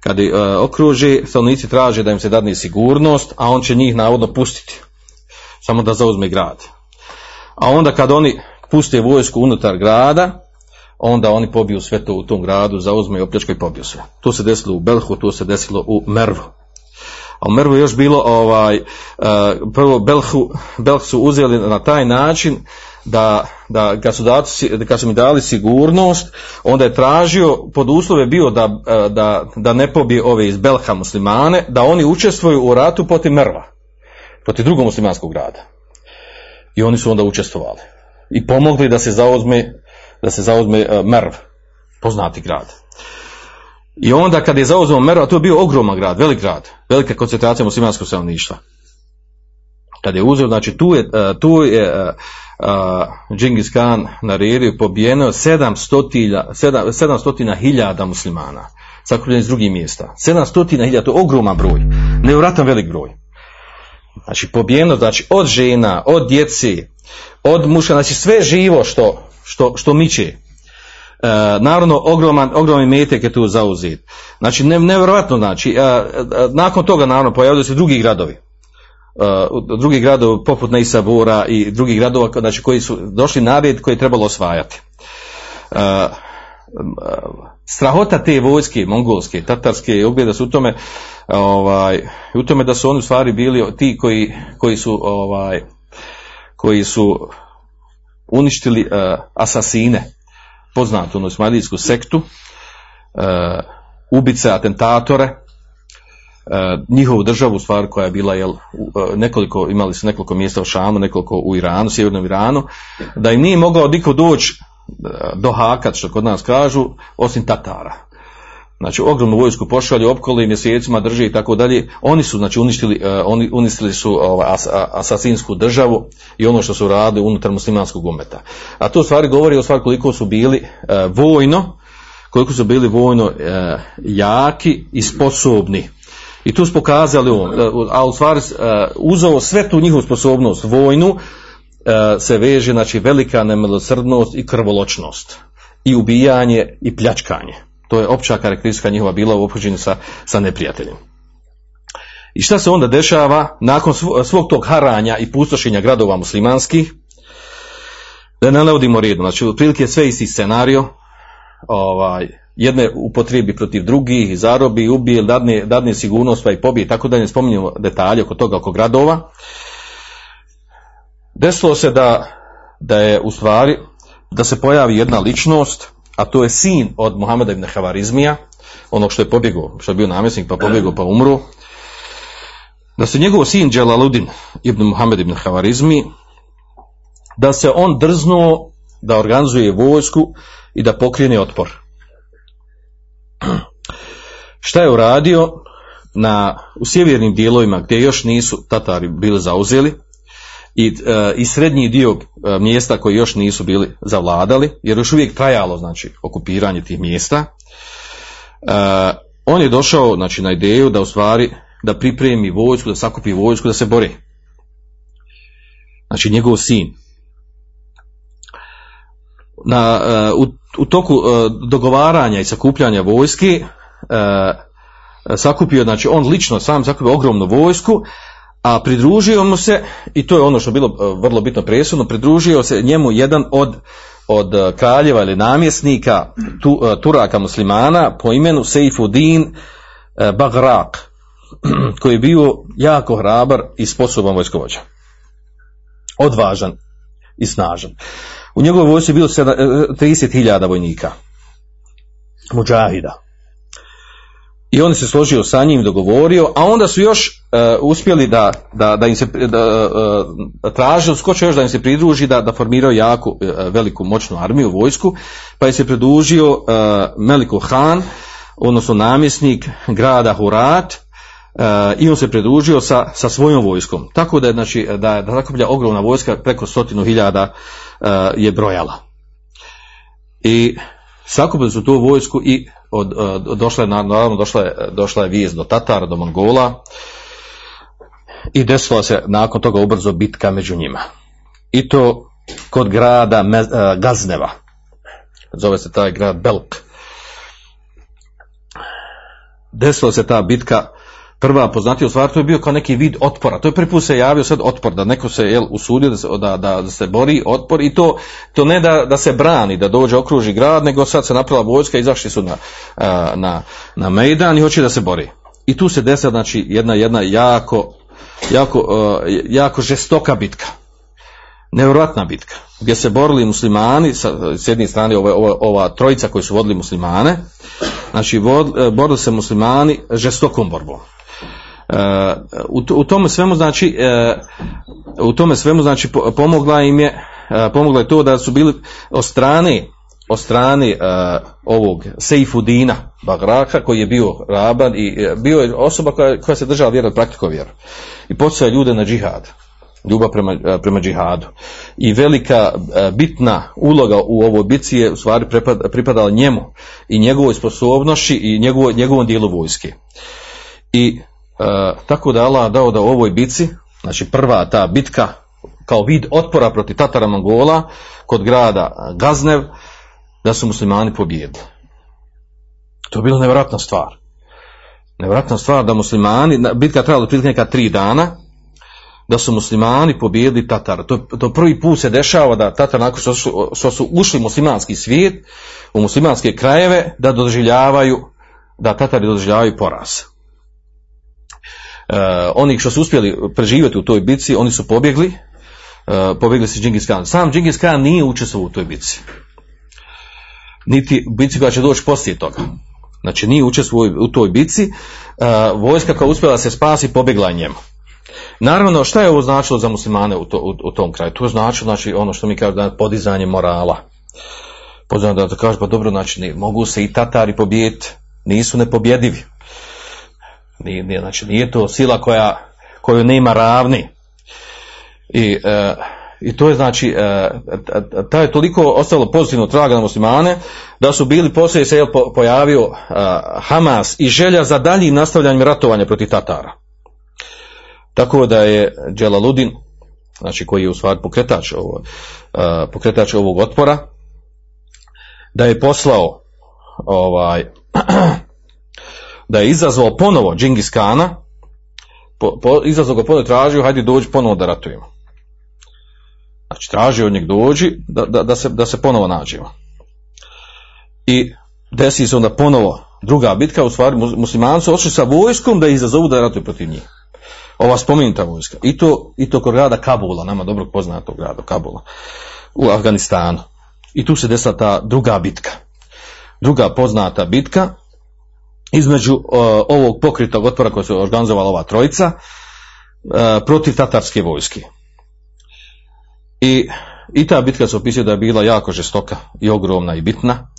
kad uh, okruži, stanovnici traže da im se dadne sigurnost, a on će njih navodno pustiti. Samo da zauzme grad. A onda kad oni puste vojsku unutar grada, onda oni pobiju sve to u tom gradu, zauzme i opljačkaju i pobiju sve. To se desilo u Belhu, to se desilo u Mervu. A u Mervu je još bilo, ovaj, eh, prvo Belhu, Belh su uzeli na taj način da, da kad, su dati, kad su mi dali sigurnost, onda je tražio, pod uslove bio da, eh, da, da ne pobije ove iz Belha muslimane, da oni učestvuju u ratu protiv Merva, protiv drugog muslimanskog grada. I oni su onda učestvovali. I pomogli da se zauzme, da se zauzme eh, Merv, poznati grad. I onda kad je zauzeo Merv, a to je bio ogroman grad, velik grad, velika koncentracija muslimanskog stanovništva. Kad je uzeo, znači tu je, eh, tu je eh, eh, Džingis Khan naredio pobijeno 700, 700 hiljada muslimana, sakupljeni iz drugih mjesta. 700 hiljada, to je ogroman broj, nevratan velik broj. Znači pobijeno, znači od žena, od djeci, od muška, znači sve živo što, što, što miče. E, naravno, ogroman, ogroman metek je tu zauzet. Znači, ne, nevjerojatno, znači, e, e, nakon toga, naravno, pojavljaju se drugi gradovi. E, drugi gradovi poput Neisabura i drugih gradova, znači, koji su došli na red koji je trebalo osvajati. E, strahota te vojske, mongolske, tatarske, ogleda su u tome, ovaj, u tome da su oni u stvari bili ti koji, koji su, ovaj, koji su uništili uh, asasine, poznatu ismailijsku sektu, uh, ubice, atentatore, uh, njihovu državu, stvar koja je bila, jel, uh, nekoliko, imali su nekoliko mjesta u Šamu, nekoliko u Iranu, sjevernom Iranu, da im nije mogao niko doći do hakat, što kod nas kažu, osim Tatara. znači ogromnu vojsku pošalju, opkoli mjesecima drže i tako dalje. Oni su znači uništili, oni uništili su ovaj, as, asasinsku državu i ono što su radili unutar muslimanskog umeta. A to stvari govori o stvari koliko su bili vojno, koliko su bili vojno uh, jaki i sposobni. I tu su pokazali on, a u stvari uzeo sve tu njihovu sposobnost vojnu, se veže znači velika nemilosrdnost i krvoločnost i ubijanje i pljačkanje. To je opća karakteristika njihova bila u opođenju sa, sa neprijateljem. I šta se onda dešava nakon svog tog haranja i pustošenja gradova muslimanskih? Da ne navodimo redu, znači otprilike sve isti scenario, ovaj, jedne upotrijebi protiv drugih, zarobi, ubije, dadne, dadne sigurnost pa i pobije, tako da ne spominjemo detalje oko toga, oko gradova. Desilo se da, da je u stvari, da se pojavi jedna ličnost, a to je sin od Muhameda ibn Havarizmija, onog što je pobjegao, što je bio namjesnik pa pobjegao pa umru, da se njegov sin Dželaludin ibn Muhammed ibn Havarizmi, da se on drznuo da organizuje vojsku i da pokrene otpor. Šta je uradio? Na, u sjevernim dijelovima gdje još nisu Tatari bili zauzeli i, e, i srednji dio e, mjesta koji još nisu bili zavladali, jer još uvijek trajalo znači, okupiranje tih mjesta, e, on je došao znači, na ideju da u da pripremi vojsku, da sakupi vojsku, da se bori. Znači njegov sin. Na, u, u toku dogovaranja i sakupljanja vojske sakupio, znači on lično sam sakupio ogromnu vojsku, a pridružio mu se, i to je ono što je bilo vrlo bitno presudno, pridružio se njemu jedan od, od kraljeva ili namjesnika tu, Turaka muslimana po imenu Seifuddin Bagrak, koji je bio jako hrabar i sposoban vojskovođa. Odvažan i snažan. U njegovoj vojsci je bilo 30.000 vojnika. Muđahida. I on se složio sa njim, dogovorio, a onda su još uh, uspjeli da, da, da im se da, uh, traže, skoče još da im se pridruži, da, da formiraju jako uh, veliku moćnu armiju, vojsku, pa je se pridružio uh, Meliko Han, odnosno namjesnik grada Hurat, i on se pridružio sa, sa svojom vojskom. Tako da je, znači, da je da zakuplja ogromna vojska, preko stotinu hiljada uh, je brojala. I sakupili su tu vojsku i od, od, došla je, naravno došla je, došla je vijest do Tatara, do Mongola i desila se nakon toga ubrzo bitka među njima. I to kod grada Me, uh, Gazneva. Zove se taj grad Belk. Desila se ta bitka prva poznatija stvar, to je bio kao neki vid otpora. To je prvi put se javio sad otpor, da neko se jel, usudio da se, da, da, se bori otpor i to, to ne da, da se brani, da dođe okruži grad, nego sad se napravila vojska, izašli su na, na, na Mejdan i hoće da se bori. I tu se desila znači, jedna, jedna jako, jako, jako žestoka bitka. Nevjerojatna bitka. Gdje se borili muslimani, sa, s jedne strane ova, ova, ova trojica koji su vodili muslimane, znači vod, borili se muslimani žestokom borbom u, u tome svemu znači u tome svemu znači pomogla im je pomogla je to da su bili od strane od strane ovog Seifudina Bagraka koji je bio raban i bio je osoba koja, koja se držala vjeru praktiko vjeru i podsjeća ljude na džihad ljubav prema, prema džihadu. I velika bitna uloga u ovoj bici je u stvari pripada, pripadala njemu i njegovoj sposobnosti i njegovo, njegovom dijelu vojske. I E, tako da Allah dao da u ovoj bici, znači prva ta bitka kao vid otpora protiv Tatara Mongola kod grada Gaznev, da su muslimani pobijedili. To je bila nevjerojatna stvar. Nevjerojatna stvar da muslimani, bitka trebala otprilike neka tri dana, da su muslimani pobijedili Tatara. To, to prvi put se dešava da Tatar nakon što su, što su ušli u muslimanski svijet, u muslimanske krajeve, da doživljavaju, da Tatari doživljavaju poraz. Uh, oni što su uspjeli preživjeti u toj bici, oni su pobjegli, uh, pobjegli se Džingis Khan. Sam Džingis Khan nije učestvovao u toj bici. Niti bici koja će doći poslije toga. Znači nije učestvovao u toj bici. Uh, vojska koja uspjela se spasi, pobjegla njemu. Naravno, šta je ovo značilo za muslimane u, to, u, u tom kraju? To je značilo, znači, ono što mi kažemo, podizanje morala. Podizanje da, da kaže, pa dobro, znači, ne, mogu se i Tatari pobijeti, nisu nepobjedivi. Nije, nije, znači, nije to sila koja, koju nema ravni. I, e, i to je znači, e, ta je toliko ostalo pozitivno traga na muslimane, da su bili poslije se pojavio e, Hamas i želja za daljim nastavljanjem ratovanja protiv Tatara. Tako da je Dželaludin, znači koji je u stvari pokretač, ovo, e, pokretač ovog otpora, da je poslao ovaj, da je izazvao ponovo Džingis Kana, po, po, izazvao ga ponovo tražio, hajde dođi ponovo da ratujemo. Znači, tražio od njeg dođi da, da, da, se, da se ponovo nađemo. I desi se onda ponovo druga bitka, u stvari mus- muslimani su sa vojskom da izazovu da ratuju protiv njih. Ova spomenuta vojska. I to, i to kod grada Kabula, nama dobro poznatog grada Kabula, u Afganistanu. I tu se desila ta druga bitka. Druga poznata bitka između uh, ovog pokritog otpora koji su organizovala ova trojica uh, protiv tatarske vojske. I, I ta bitka se opisuje da je bila jako žestoka i ogromna i bitna.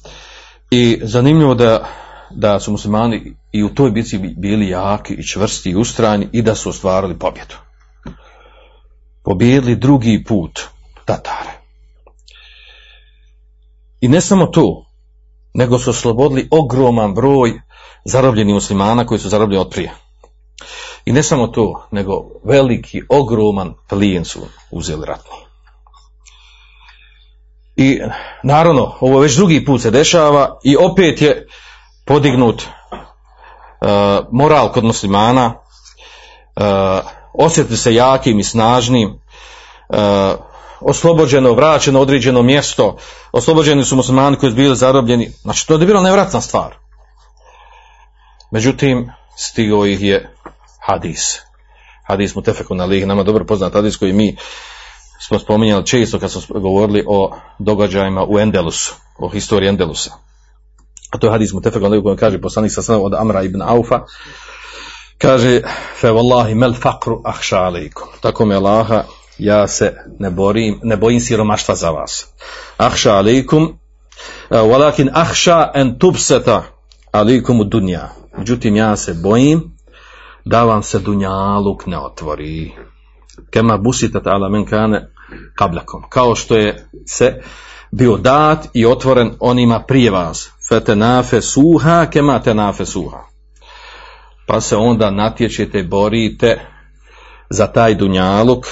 I zanimljivo da, da su muslimani i u toj bitci bi- bili jaki i čvrsti i ustrajni i da su ostvarili pobjedu. Pobjedili drugi put Tatare. I ne samo to, nego su oslobodili ogroman broj zarobljenih muslimana koji su zarobljeni od prije. I ne samo to, nego veliki, ogroman plijen su uzeli ratni. I naravno, ovo već drugi put se dešava i opet je podignut e, moral kod muslimana, e, osjetili se jakim i snažnim, e, oslobođeno, vraćeno određeno mjesto, oslobođeni su muslimani koji su bili zarobljeni, znači to je bila nevratna stvar. Međutim, stigao ih je hadis. Hadis mu tefeku na lih, nama dobro poznat hadis koji mi smo spominjali često kad smo govorili o događajima u Endelusu, o historiji Endelusa. A to je hadis mu tefeku na koji kaže poslanik sa od Amra ibn Aufa, kaže fe wallahi mel fakru ahša alaikum. Tako me Allaha, ja se ne borim, ne bojim siromaštva za vas. Ahša alaikum, walakin ahša en tubseta alaikum u dunja. Međutim, ja se bojim da vam se dunjaluk ne otvori. Kema busitat ala men kane kablakom. Kao što je se bio dat i otvoren onima prije vas. Fetenafe suha kema tenafe suha. Pa se onda natječete, borite za taj dunjaluk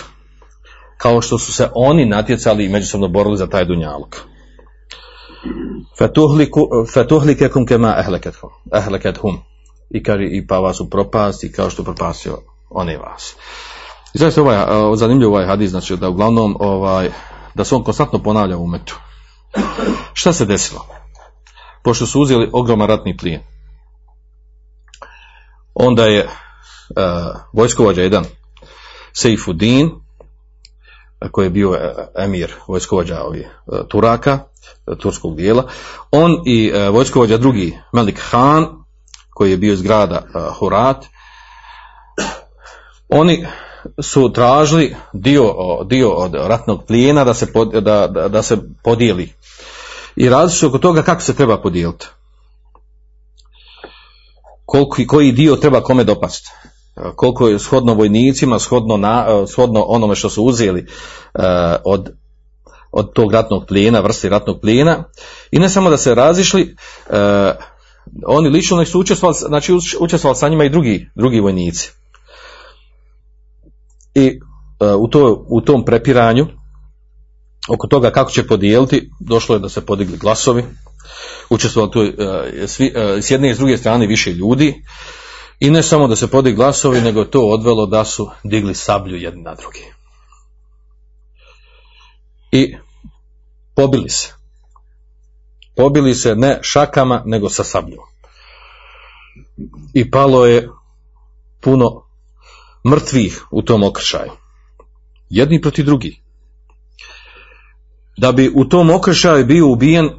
kao što su se oni natjecali i međusobno borili za taj dunjaluk. Fetuhlikekum kema ehlekethum. I kaže, i pa vas upropasti kao što propastio one vas. I zaista ovaj, a, zanimljiv ovaj hadis, znači da uglavnom ovaj, da se on konstantno ponavlja u metu. Šta se desilo? Pošto su uzeli ogroman ratni plijen, onda je uh, vojskovođa jedan Seifuddin, a, koji je bio e, emir vojskovođa ovih e, Turaka, e, turskog dijela, on i vojskovođa drugi Melik Han, koji je bio iz grada Hurat, oni su tražili dio, dio od ratnog plijena da se, pod, da, da, da se podijeli. I različili su oko toga kako se treba podijeliti. Koliko, koji dio treba kome dopasti. Koliko je shodno vojnicima, shodno, na, e, shodno onome što su uzeli e, od, od tog ratnog plijena, vrsti ratnog plijena. I ne samo da se razišli, e, oni lično su učestvovali, znači uč- učestvovali sa njima i drugi, drugi vojnici. I u, to, u tom prepiranju oko toga kako će podijeliti, došlo je da se podigli glasovi, učestvovali tu svi, s jedne i s druge strane više ljudi i ne samo da se podigli glasovi, nego to odvelo da su digli sablju jedni na drugi. I pobili se. Pobili se ne šakama, nego sa sabljom. I palo je puno mrtvih u tom okršaju. Jedni protiv drugih. Da bi u tom okršaju bio ubijen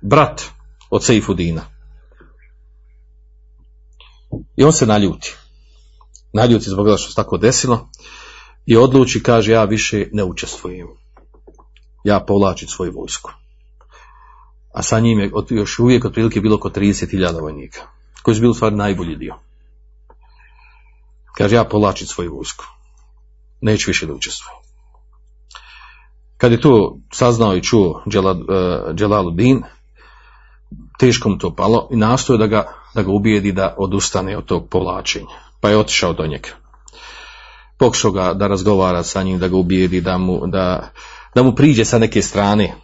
brat od Seifudina. I on se naljuti. Naljuti zbog toga što se tako desilo i odluči, kaže, ja više ne učestvujem. Ja povlačim svoju vojsku. A sa njim je još uvijek otprilike bilo oko 30.000 vojnika. koji su bili u stvari najbolji dio. Kaže, ja povlačim svoju vojsku. Neću više da učestvujem. Kad je to saznao i čuo Džela- eh, Dželaluddin, teško mu to palo i nastoje da ga, da ga ubijedi da odustane od tog povlačenja. Pa je otišao do njega. Pokušao ga da razgovara sa njim, da ga ubijedi, da mu, da, da mu priđe sa neke strane.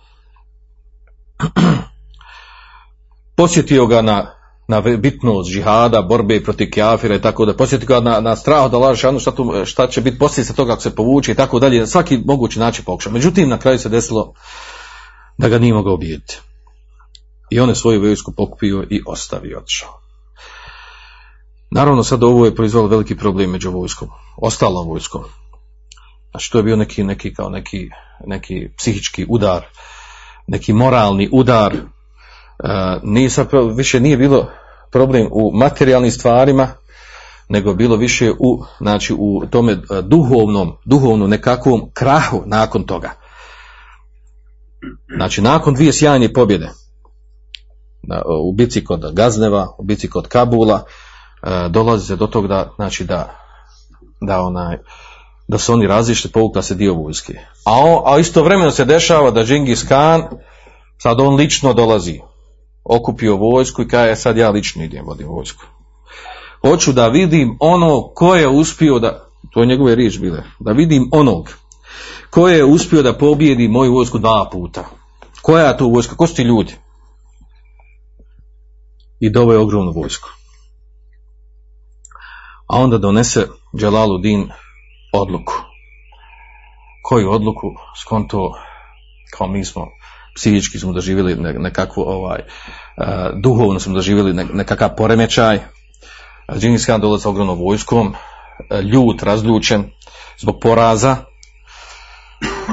Posjetio ga na, na bitnost džihada, borbe protiv kafira i tako da posjetio ga na, na strah da laže šta, tu, šta će biti posljedica toga ako se povuče i tako dalje. Svaki mogući način pokušao. Međutim, na kraju se desilo da ga nije mogao ubijediti. I on je svoju vojsku pokupio i ostavio, otišao. Naravno, sad ovo je proizvalo veliki problem među vojskom, ostalom vojskom. Znači, to je bio neki, neki, kao neki, neki psihički udar, neki moralni udar. E, nije sad, više nije bilo problem u materijalnim stvarima, nego bilo više u, znači, u tome e, duhovnom, duhovnom nekakvom krahu nakon toga. Znači, nakon dvije sjajne pobjede, u bici kod Gazneva, u bici kod Kabula, e, dolazi se do toga da, znači da, da onaj, da su oni razišli, povukla se dio vojske. A, on, a istovremeno se dešava da Džingis Khan, sad on lično dolazi, okupio vojsku i kaže sad ja lično idem vodim vojsku. Hoću da vidim ono ko je uspio da, to je njegove riječ bile, da vidim onog ko je uspio da pobjedi moju vojsku dva puta. Koja je to vojska? Ko su ti ljudi? I doveo ogromnu vojsku. A onda donese Dželaluddin odluku. Koju odluku? Skonto, kao mi smo psihički smo doživjeli ne- nekakvu ovaj, eh, duhovno smo doživjeli ne- nekakav poremećaj. Džingis Khan dolazi sa ogromnom vojskom, eh, ljut, razljučen zbog poraza,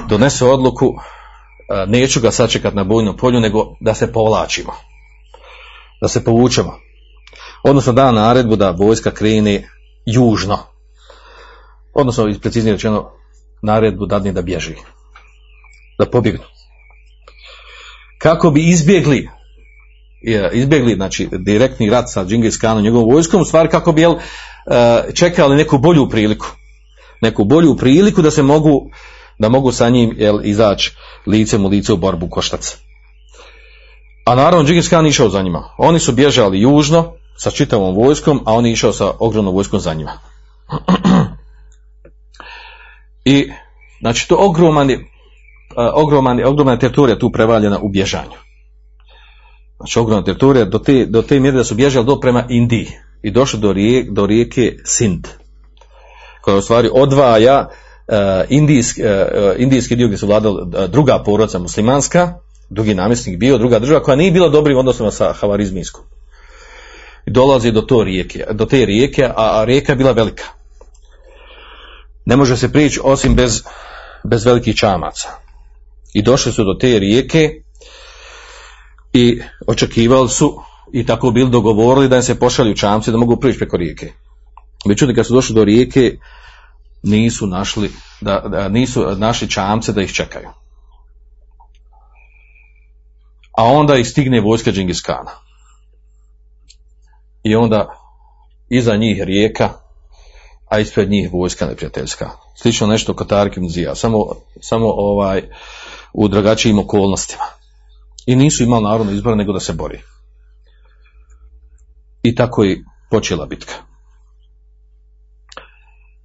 donese odluku, eh, neću ga sačekat na bojnom polju, nego da se povlačimo, da se povučemo. Odnosno da naredbu da vojska krene južno. Odnosno, preciznije rečeno, naredbu dadne da bježi. Da pobjegnu. Kako bi izbjegli je, izbjegli znači, direktni rat sa Džingis Khanom njegovom vojskom, u stvari kako bi jel, e, čekali neku bolju priliku. Neku bolju priliku da se mogu, da mogu sa njim jel, izaći licem u lice u borbu koštac. A naravno Džingis Khan išao za njima. Oni su bježali južno sa čitavom vojskom, a on je išao sa ogromnom vojskom za njima. I znači to ogroman je, a, ogroman, ogromna teritorija tu prevaljena u bježanju. Znači ogromna teritorija do te, do te mjere da su bježali do prema Indiji i došli do, rijeke, do rijeke Sind koja u stvari odvaja e, indijski, e, indijski dio gdje su vladali e, druga porodica muslimanska, drugi namjesnik bio, druga država koja nije bila dobrim odnosima sa havarizmijskom. I dolazi do, to rijeke, do te rijeke, a, a rijeka je bila velika. Ne može se prići osim bez, bez velikih čamaca. I došli su do te rijeke i očekivali su i tako bili dogovorili da im se pošalju čamci da mogu prići preko rijeke. Međutim, kad su došli do rijeke, nisu našli, da, da nisu našli čamce da ih čekaju. A onda ih stigne vojska Džingis Kana. I onda iza njih rijeka, a ispred njih vojska neprijateljska. Slično nešto kod Tarik ibn Zija, samo, samo ovaj, u drugačijim okolnostima. I nisu imali narodno izbora nego da se bori. I tako je počela bitka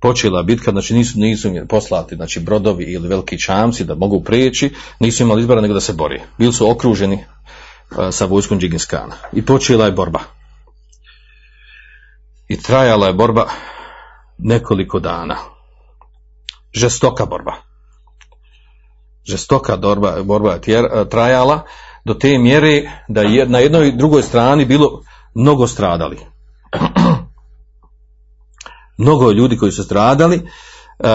počela bitka, znači nisu, nisu poslati znači brodovi ili veliki čamci da mogu prijeći, nisu imali izbora nego da se bori. Bili su okruženi uh, sa vojskom Džingis Kana. I počela je borba. I trajala je borba nekoliko dana. Žestoka borba. Žestoka borba, borba je tjer, trajala do te mjere da je na jednoj i drugoj strani bilo mnogo stradali mnogo ljudi koji su stradali. Uh,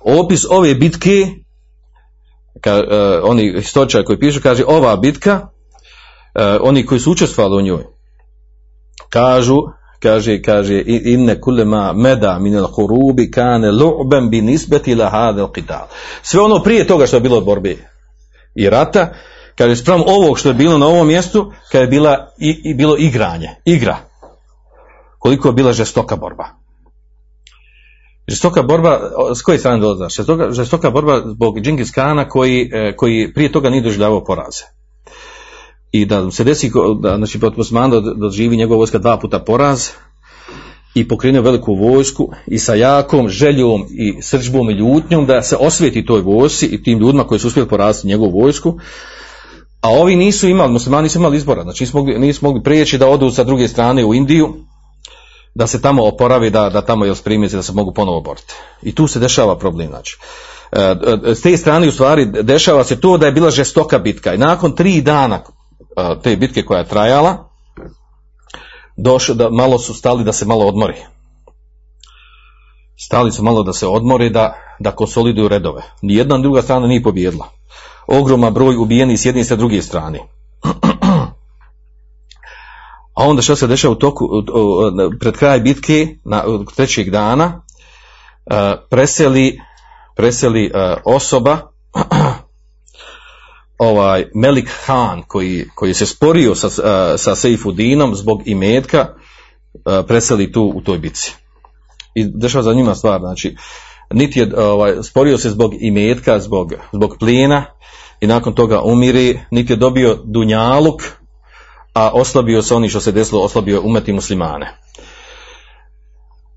opis ove bitke, ka, uh, oni historičari koji pišu, kaže ova bitka, uh, oni koji su učestvovali u njoj, kažu, kaže, kaže, inne kulema meda minel hurubi kane lu'ben bi nisbeti la hadel qital. Sve ono prije toga što je bilo borbe i rata, kaže, sprem ovog što je bilo na ovom mjestu, kada je bila, i, i bilo igranje, igra. koliko je bila žestoka borba. Žestoka borba, s koje strane dolazi? Žestoka, žestoka borba zbog Džingis Kana koji, e, koji prije toga nije doživljavao poraze. I da se desi, da, znači, da doživi njegova vojska dva puta poraz i pokrenuo veliku vojsku i sa jakom željom i srđbom i ljutnjom da se osvijeti toj vojsci i tim ljudima koji su uspjeli poraziti njegovu vojsku, a ovi nisu imali, muslimani nisu imali izbora, znači nisu mogli, nisu mogli prijeći da odu sa druge strane u Indiju, da se tamo oporavi, da, da tamo je sprimice, da se mogu ponovo boriti. I tu se dešava problem, znači. E, e, S te strane u stvari dešava se to da je bila žestoka bitka i nakon tri dana e, te bitke koja je trajala, došlo da malo su stali da se malo odmori. Stali su malo da se odmori, da, da konsoliduju redove. Nijedna ni druga strana nije pobjedila. Ogroman broj ubijenih s jedne i sa druge strane. A onda što se dešava u toku, pred kraj bitke, na, trećeg dana, e, preseli, preseli e, osoba, ovaj Melik Han koji, koji se sporio sa, e, sa Seifudinom zbog imetka, preseli tu u toj bitci. I dešava za njima stvar, znači, niti je ovaj, sporio se zbog imetka, zbog, zbog plijena i nakon toga umiri, niti je dobio dunjaluk, a oslabio se oni što se desilo, oslabio umeti muslimane.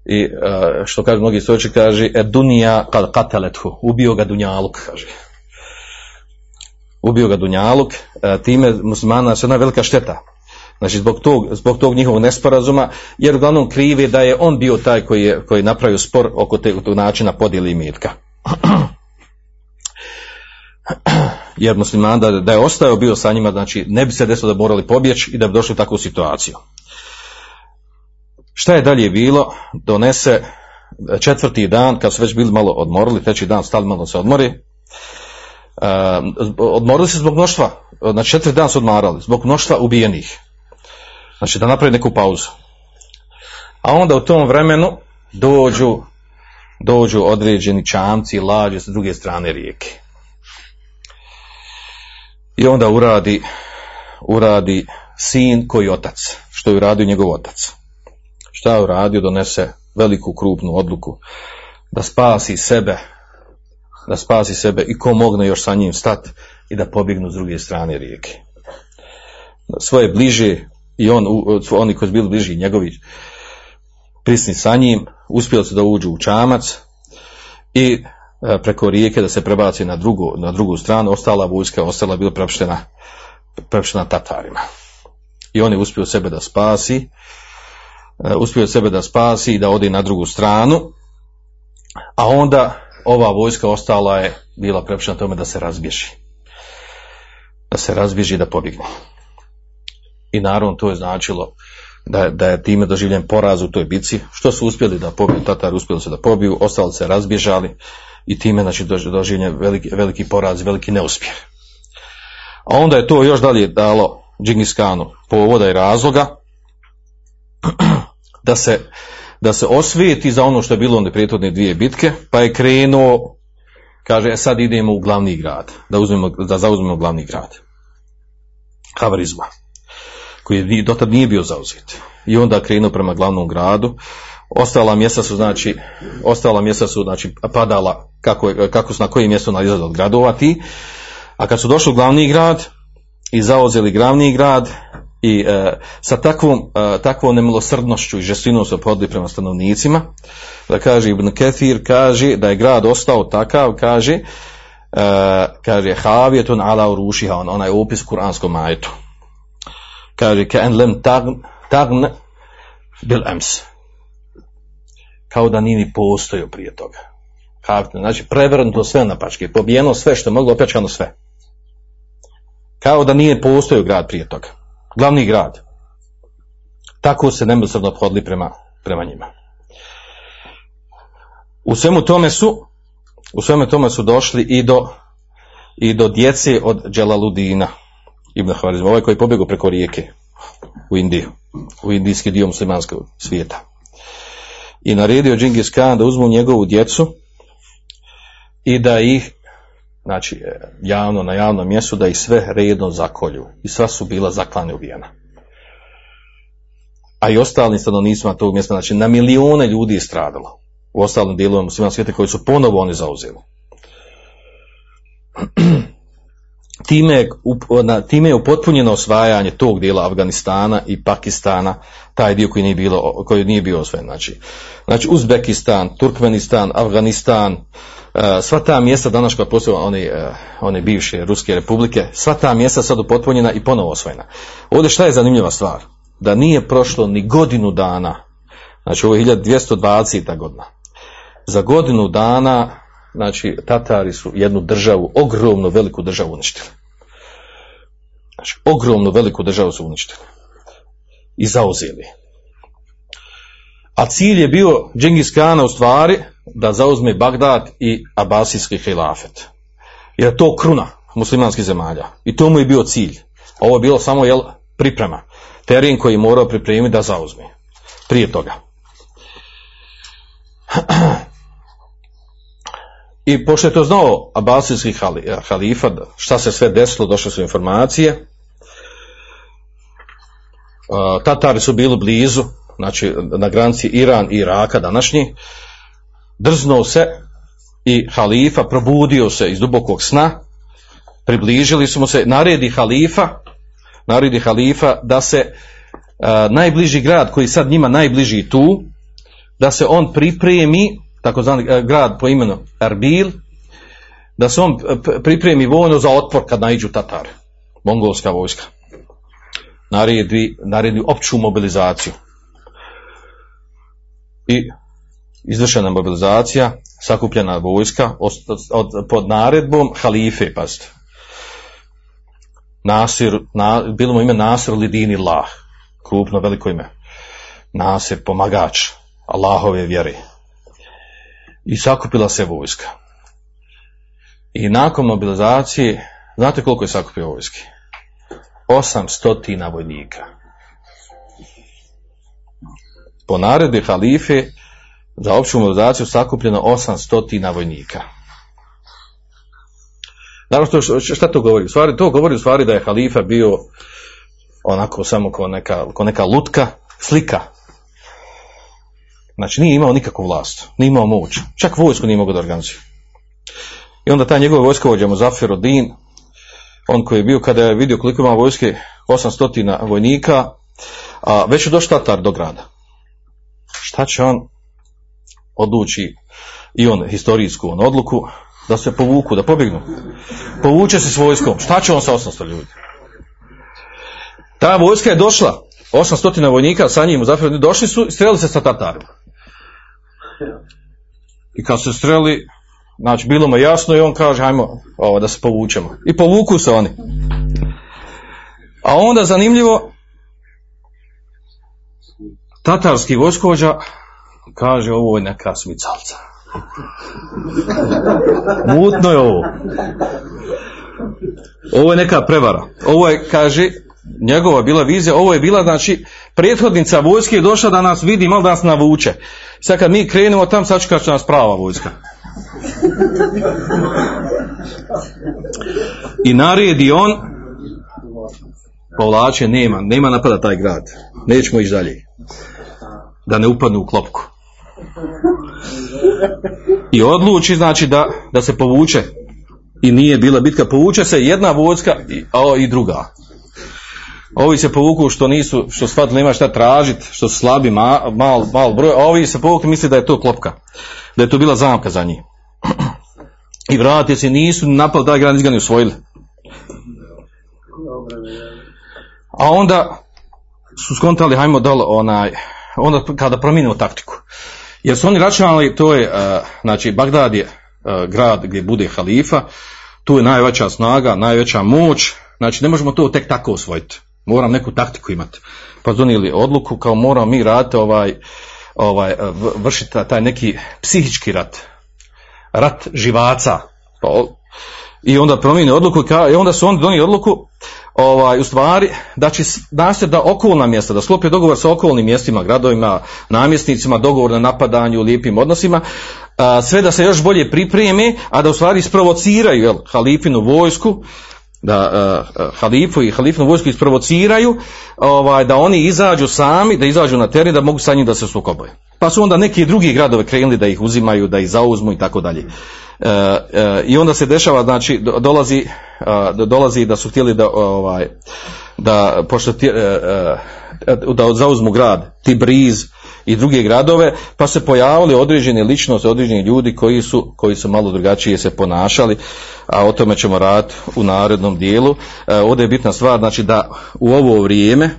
I e, što kaže mnogi stojeći, kaže, e dunija kad katalethu, ubio ga dunjaluk, kaže. Ubio ga dunjaluk, e, time muslimana se jedna velika šteta. Znači zbog tog, zbog tog njihovog nesporazuma, jer uglavnom krivi da je on bio taj koji je, koji je napravio spor oko tog načina podjeli imetka. jer musliman da, da je ostao bio sa njima, znači ne bi se desilo da morali pobjeći i da bi došli u takvu situaciju. Šta je dalje bilo? Donese četvrti dan, kad su već bili malo odmorili, treći dan stali malo se odmori, e, odmorili se zbog mnoštva, znači četiri dan su odmarali, zbog mnoštva ubijenih. Znači da napravi neku pauzu. A onda u tom vremenu dođu, dođu određeni čamci lađe sa druge strane rijeke. I onda uradi, uradi sin koji otac, što je uradio njegov otac. Šta je uradio? Donese veliku krupnu odluku da spasi sebe, da spasi sebe i ko mogne još sa njim stat i da pobjegnu s druge strane rijeke. Svoje bliže i on, oni koji su bili bliži njegovi prisni sa njim, uspjeli su da uđu u čamac i preko rijeke da se prebaci na drugu, na drugu stranu, ostala vojska ostala bila prepuštena, prepuštena Tatarima. I on je uspio sebe da spasi, e, uspio sebe da spasi i da ode na drugu stranu, a onda ova vojska ostala je bila prepuštena tome da se razbježi. Da se razbježi i da pobjegne. I naravno to je značilo da, da je time doživljen poraz u toj bici. Što su uspjeli da pobiju, Tatari uspjeli su da pobiju, ostali se razbježali i time znači dož- doživljen veliki, veliki poraz, veliki neuspjeh. A onda je to još dalje dalo Džingis Kanu povoda i razloga da se, da se osvijeti za ono što je bilo onda prijetodne dvije bitke, pa je krenuo, kaže, e sad idemo u glavni grad, da, uzmemo, da zauzmemo glavni grad. Havarizma koji dotad nije bio zauzet. I onda krenuo prema glavnom gradu. Ostala mjesta su znači, ostala mjesta su znači padala kako, kako su na koje mjesto nalazili od gradova ti. A kad su došli u glavni grad i zauzeli glavni grad i e, sa takvom, e, takvom nemilosrdnošću i žestinom su podli prema stanovnicima, da kaže Ibn Kethir, kaže da je grad ostao takav, kaže, e, kaže Havijetun ala urušiha, on, onaj opis kuranskom majetu kaže kan lem tagn, bil ems. Kao da nije ni postojao prije toga. Znači prevrnuto sve na pačke, pobijeno sve što je moglo, opljačkano sve. Kao da nije postojao grad prije toga. Glavni grad. Tako se nemilosrdno obhodili prema, prema njima. U svemu tome su u svemu tome su došli i do i do djece od Dželaludina Ibn Hvarizma, ovaj koji je pobjegao preko rijeke u Indiju, u indijski dio muslimanskog svijeta. I naredio Džingis Khan da uzmu njegovu djecu i da ih, znači javno na javnom mjestu, da ih sve redno zakolju. I sva su bila zaklane ubijena. a i ostalim stanovnicima tog mjesta, znači na milijone ljudi je stradalo u ostalim dijelovima muslimanskog svijeta koji su ponovo oni zauzeli. Time time je upotpunjeno osvajanje tog dijela Afganistana i Pakistana, taj dio koji nije, bilo, koji nije bio osvojen. Znači, znači Uzbekistan, Turkmenistan, Afganistan, e, sva ta mjesta danas koja postoje one, e, one bivše Ruske republike, sva ta mjesta sad upotpunjena i ponovo osvojena. Ovdje šta je zanimljiva stvar? Da nije prošlo ni godinu dana, znači ovo je 1220. godina, za godinu dana znači Tatari su jednu državu, ogromnu veliku državu uništili. Znači, ogromnu veliku državu su uništili. I zauzeli. A cilj je bio Džingis Kana u stvari da zauzme Bagdad i Abasijski hilafet. Jer je to kruna muslimanskih zemalja. I to mu je bio cilj. Ovo je bilo samo jel, priprema. Teren koji je morao pripremiti da zauzme. Prije toga. I pošto je to znao Abasijski hali- halifa, šta se sve desilo, došle su informacije. A, Tatari su bili blizu, znači na granici Iran i Iraka današnji. Drznuo se i halifa probudio se iz dubokog sna, približili su mu se, naredi halifa, naredi halifa da se a, najbliži grad koji sad njima najbliži tu, da se on pripremi, takozvani e, grad po imenu Erbil, da se on pripremi vojno za otpor kad naiđu Tatari, mongolska vojska. Naredi, naredi opću mobilizaciju. I izvršena mobilizacija, sakupljena vojska od, od, pod naredbom halife, pazite. Nasir, na, bilo mu ime Nasir Lidini Allah, krupno veliko ime. Nasir, pomagač Allahove vjere. I sakupila se vojska. I nakon mobilizacije, znate koliko je sakupio vojske? 800 vojnika. Po naredbi halife za opću mobilizaciju sakupljeno 800 vojnika. Naravno, što- šta to govori? U stvari, to govori u stvari da je halifa bio onako samo kao neka, kao neka lutka, slika. Znači nije imao nikakvu vlast, nije imao moć, čak vojsku nije mogao da organizuje. I onda taj njegov vojskovođa Muzafir Odin, on koji je bio kada je vidio koliko ima vojske, 800 vojnika, a već je došao Tatar do grada. Šta će on odluči i on historijsku on odluku da se povuku, da pobjegnu. Povuče se s vojskom. Šta će on sa 800 ljudi? Ta vojska je došla, 800 vojnika sa njim u došli su i streli se sa Tatarima. I kad se streli, znači bilo mu jasno i on kaže hajmo ovo, da se povučemo. I povuku se oni. A onda zanimljivo, tatarski vojskovođa kaže ovo je neka smicalca. Mutno je ovo. Ovo je neka prevara. Ovo je, kaže, njegova bila vizija, ovo je bila, znači, prethodnica vojske je došla da nas vidi, malo da nas navuče. Sad kad mi krenemo tam, sad će nas prava vojska. I naredi on, povlače, nema, nema napada taj grad. Nećemo ići dalje. Da ne upadnu u klopku. I odluči, znači, da, da se povuče. I nije bila bitka, povuče se jedna vojska i, a, i druga. Ovi se povuku što nisu, što shvatili nema šta tražiti, što su slabi, ma, mal, mal broj, a ovi se povukli misli da je to klopka. Da je to bila zamka za njih. I vratite se, nisu napali taj grad, ni usvojili. A onda su skontali, hajmo dole, onaj, onda kada promijenimo taktiku. Jer su oni računali, to je, uh, znači, Bagdad je uh, grad gdje bude halifa, tu je najveća snaga, najveća moć, znači ne možemo to tek tako osvojiti. Moram neku taktiku imati. Pa donijeli odluku kao moramo mi raditi ovaj, ovaj, vršiti taj neki psihički rat. Rat živaca. Pa, I onda promijeni odluku i onda su oni donijeli odluku ovaj, u stvari da će nastojati da okolna mjesta, da sklopi dogovor sa okolnim mjestima, gradovima, namjesnicima, dogovor na napadanju, lijepim odnosima, a, sve da se još bolje pripremi, a da u stvari isprovociraju jel, halifinu vojsku, da uh, halifu i halifnu vojsku isprovociraju ovaj, da oni izađu sami, da izađu na teren, da mogu sa njim da se sukobaju. Pa su onda neki drugi gradove krenuli da ih uzimaju, da ih zauzmu i tako dalje. E, I onda se dešava, znači do- dolazi, do- dolazi da su htjeli da ovaj da pošto e, da zauzmu grad Tibriz i druge gradove, pa se pojavili određene ličnosti, određeni ljudi koji su, koji su malo drugačije se ponašali, a o tome ćemo raditi u narednom dijelu. E, ovdje je bitna stvar, znači da u ovo vrijeme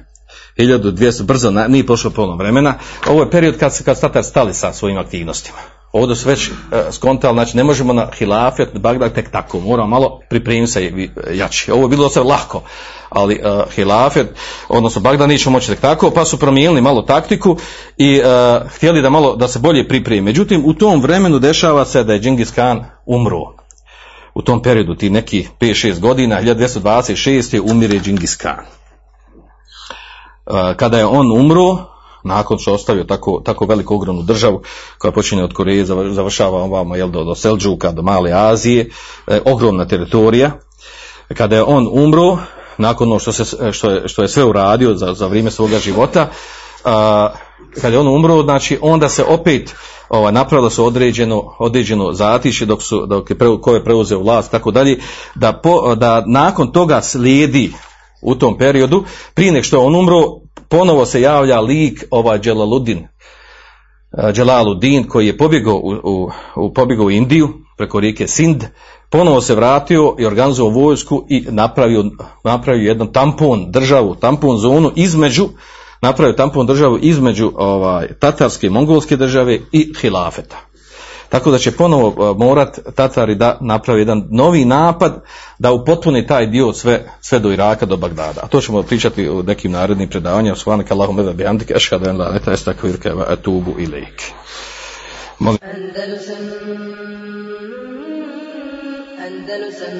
1200, brzo, nije prošlo puno vremena, ovo je period kad, kad su Tatari stali sa svojim aktivnostima. Ovdje su već e, skontali, znači ne možemo na hilafet, Bagdad tek tako, moramo malo pripremiti se i- jači. Ovo je bilo sve lako, ali e, hilafet, odnosno Bagdad neće moći tek tako, pa su promijenili malo taktiku i e, htjeli da malo, da se bolje pripremi. Međutim, u tom vremenu dešava se da je Džingis Khan umro. U tom periodu, ti neki 5-6 godina, 1226. umire Džingis Khan. Uh, kada je on umro, nakon što ostavio tako, tako veliku ogromnu državu koja počinje od Koreje, zav- završava ovamo jel, do, do Selđuka, do Male Azije, e, ogromna teritorija. Kada je on umro, nakon ono što, se, što, je, što je sve uradio za, za vrijeme svoga života, a, kada je on umro, znači onda se opet ovaj, napravilo se određeno, određeno zatišje dok, su, dok je preu, ko je preuzeo vlast, tako dalje, da, po, da nakon toga slijedi u tom periodu, prije nek što je on umro, ponovo se javlja lik ovaj Dželaludin, Dželaluddin koji je pobjegao u, u, u, pobjegao u Indiju preko rijeke Sind, ponovo se vratio i organizovao vojsku i napravio, napravio jedan tampon državu, tampon zonu između, napravio tampon državu između ovaj, tatarske i mongolske države i hilafeta. Tako da će ponovo uh, morat Tatari da napravi jedan novi napad da upotpuni taj dio sve, sve do Iraka, do Bagdada. A to ćemo pričati u nekim narednim predavanjima. Subhanaka Allahumma wa bihamdika ashhadu an la anta astaghfiruka wa atubu ilaik. Molim Andalusam Andalusam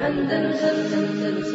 Andalusam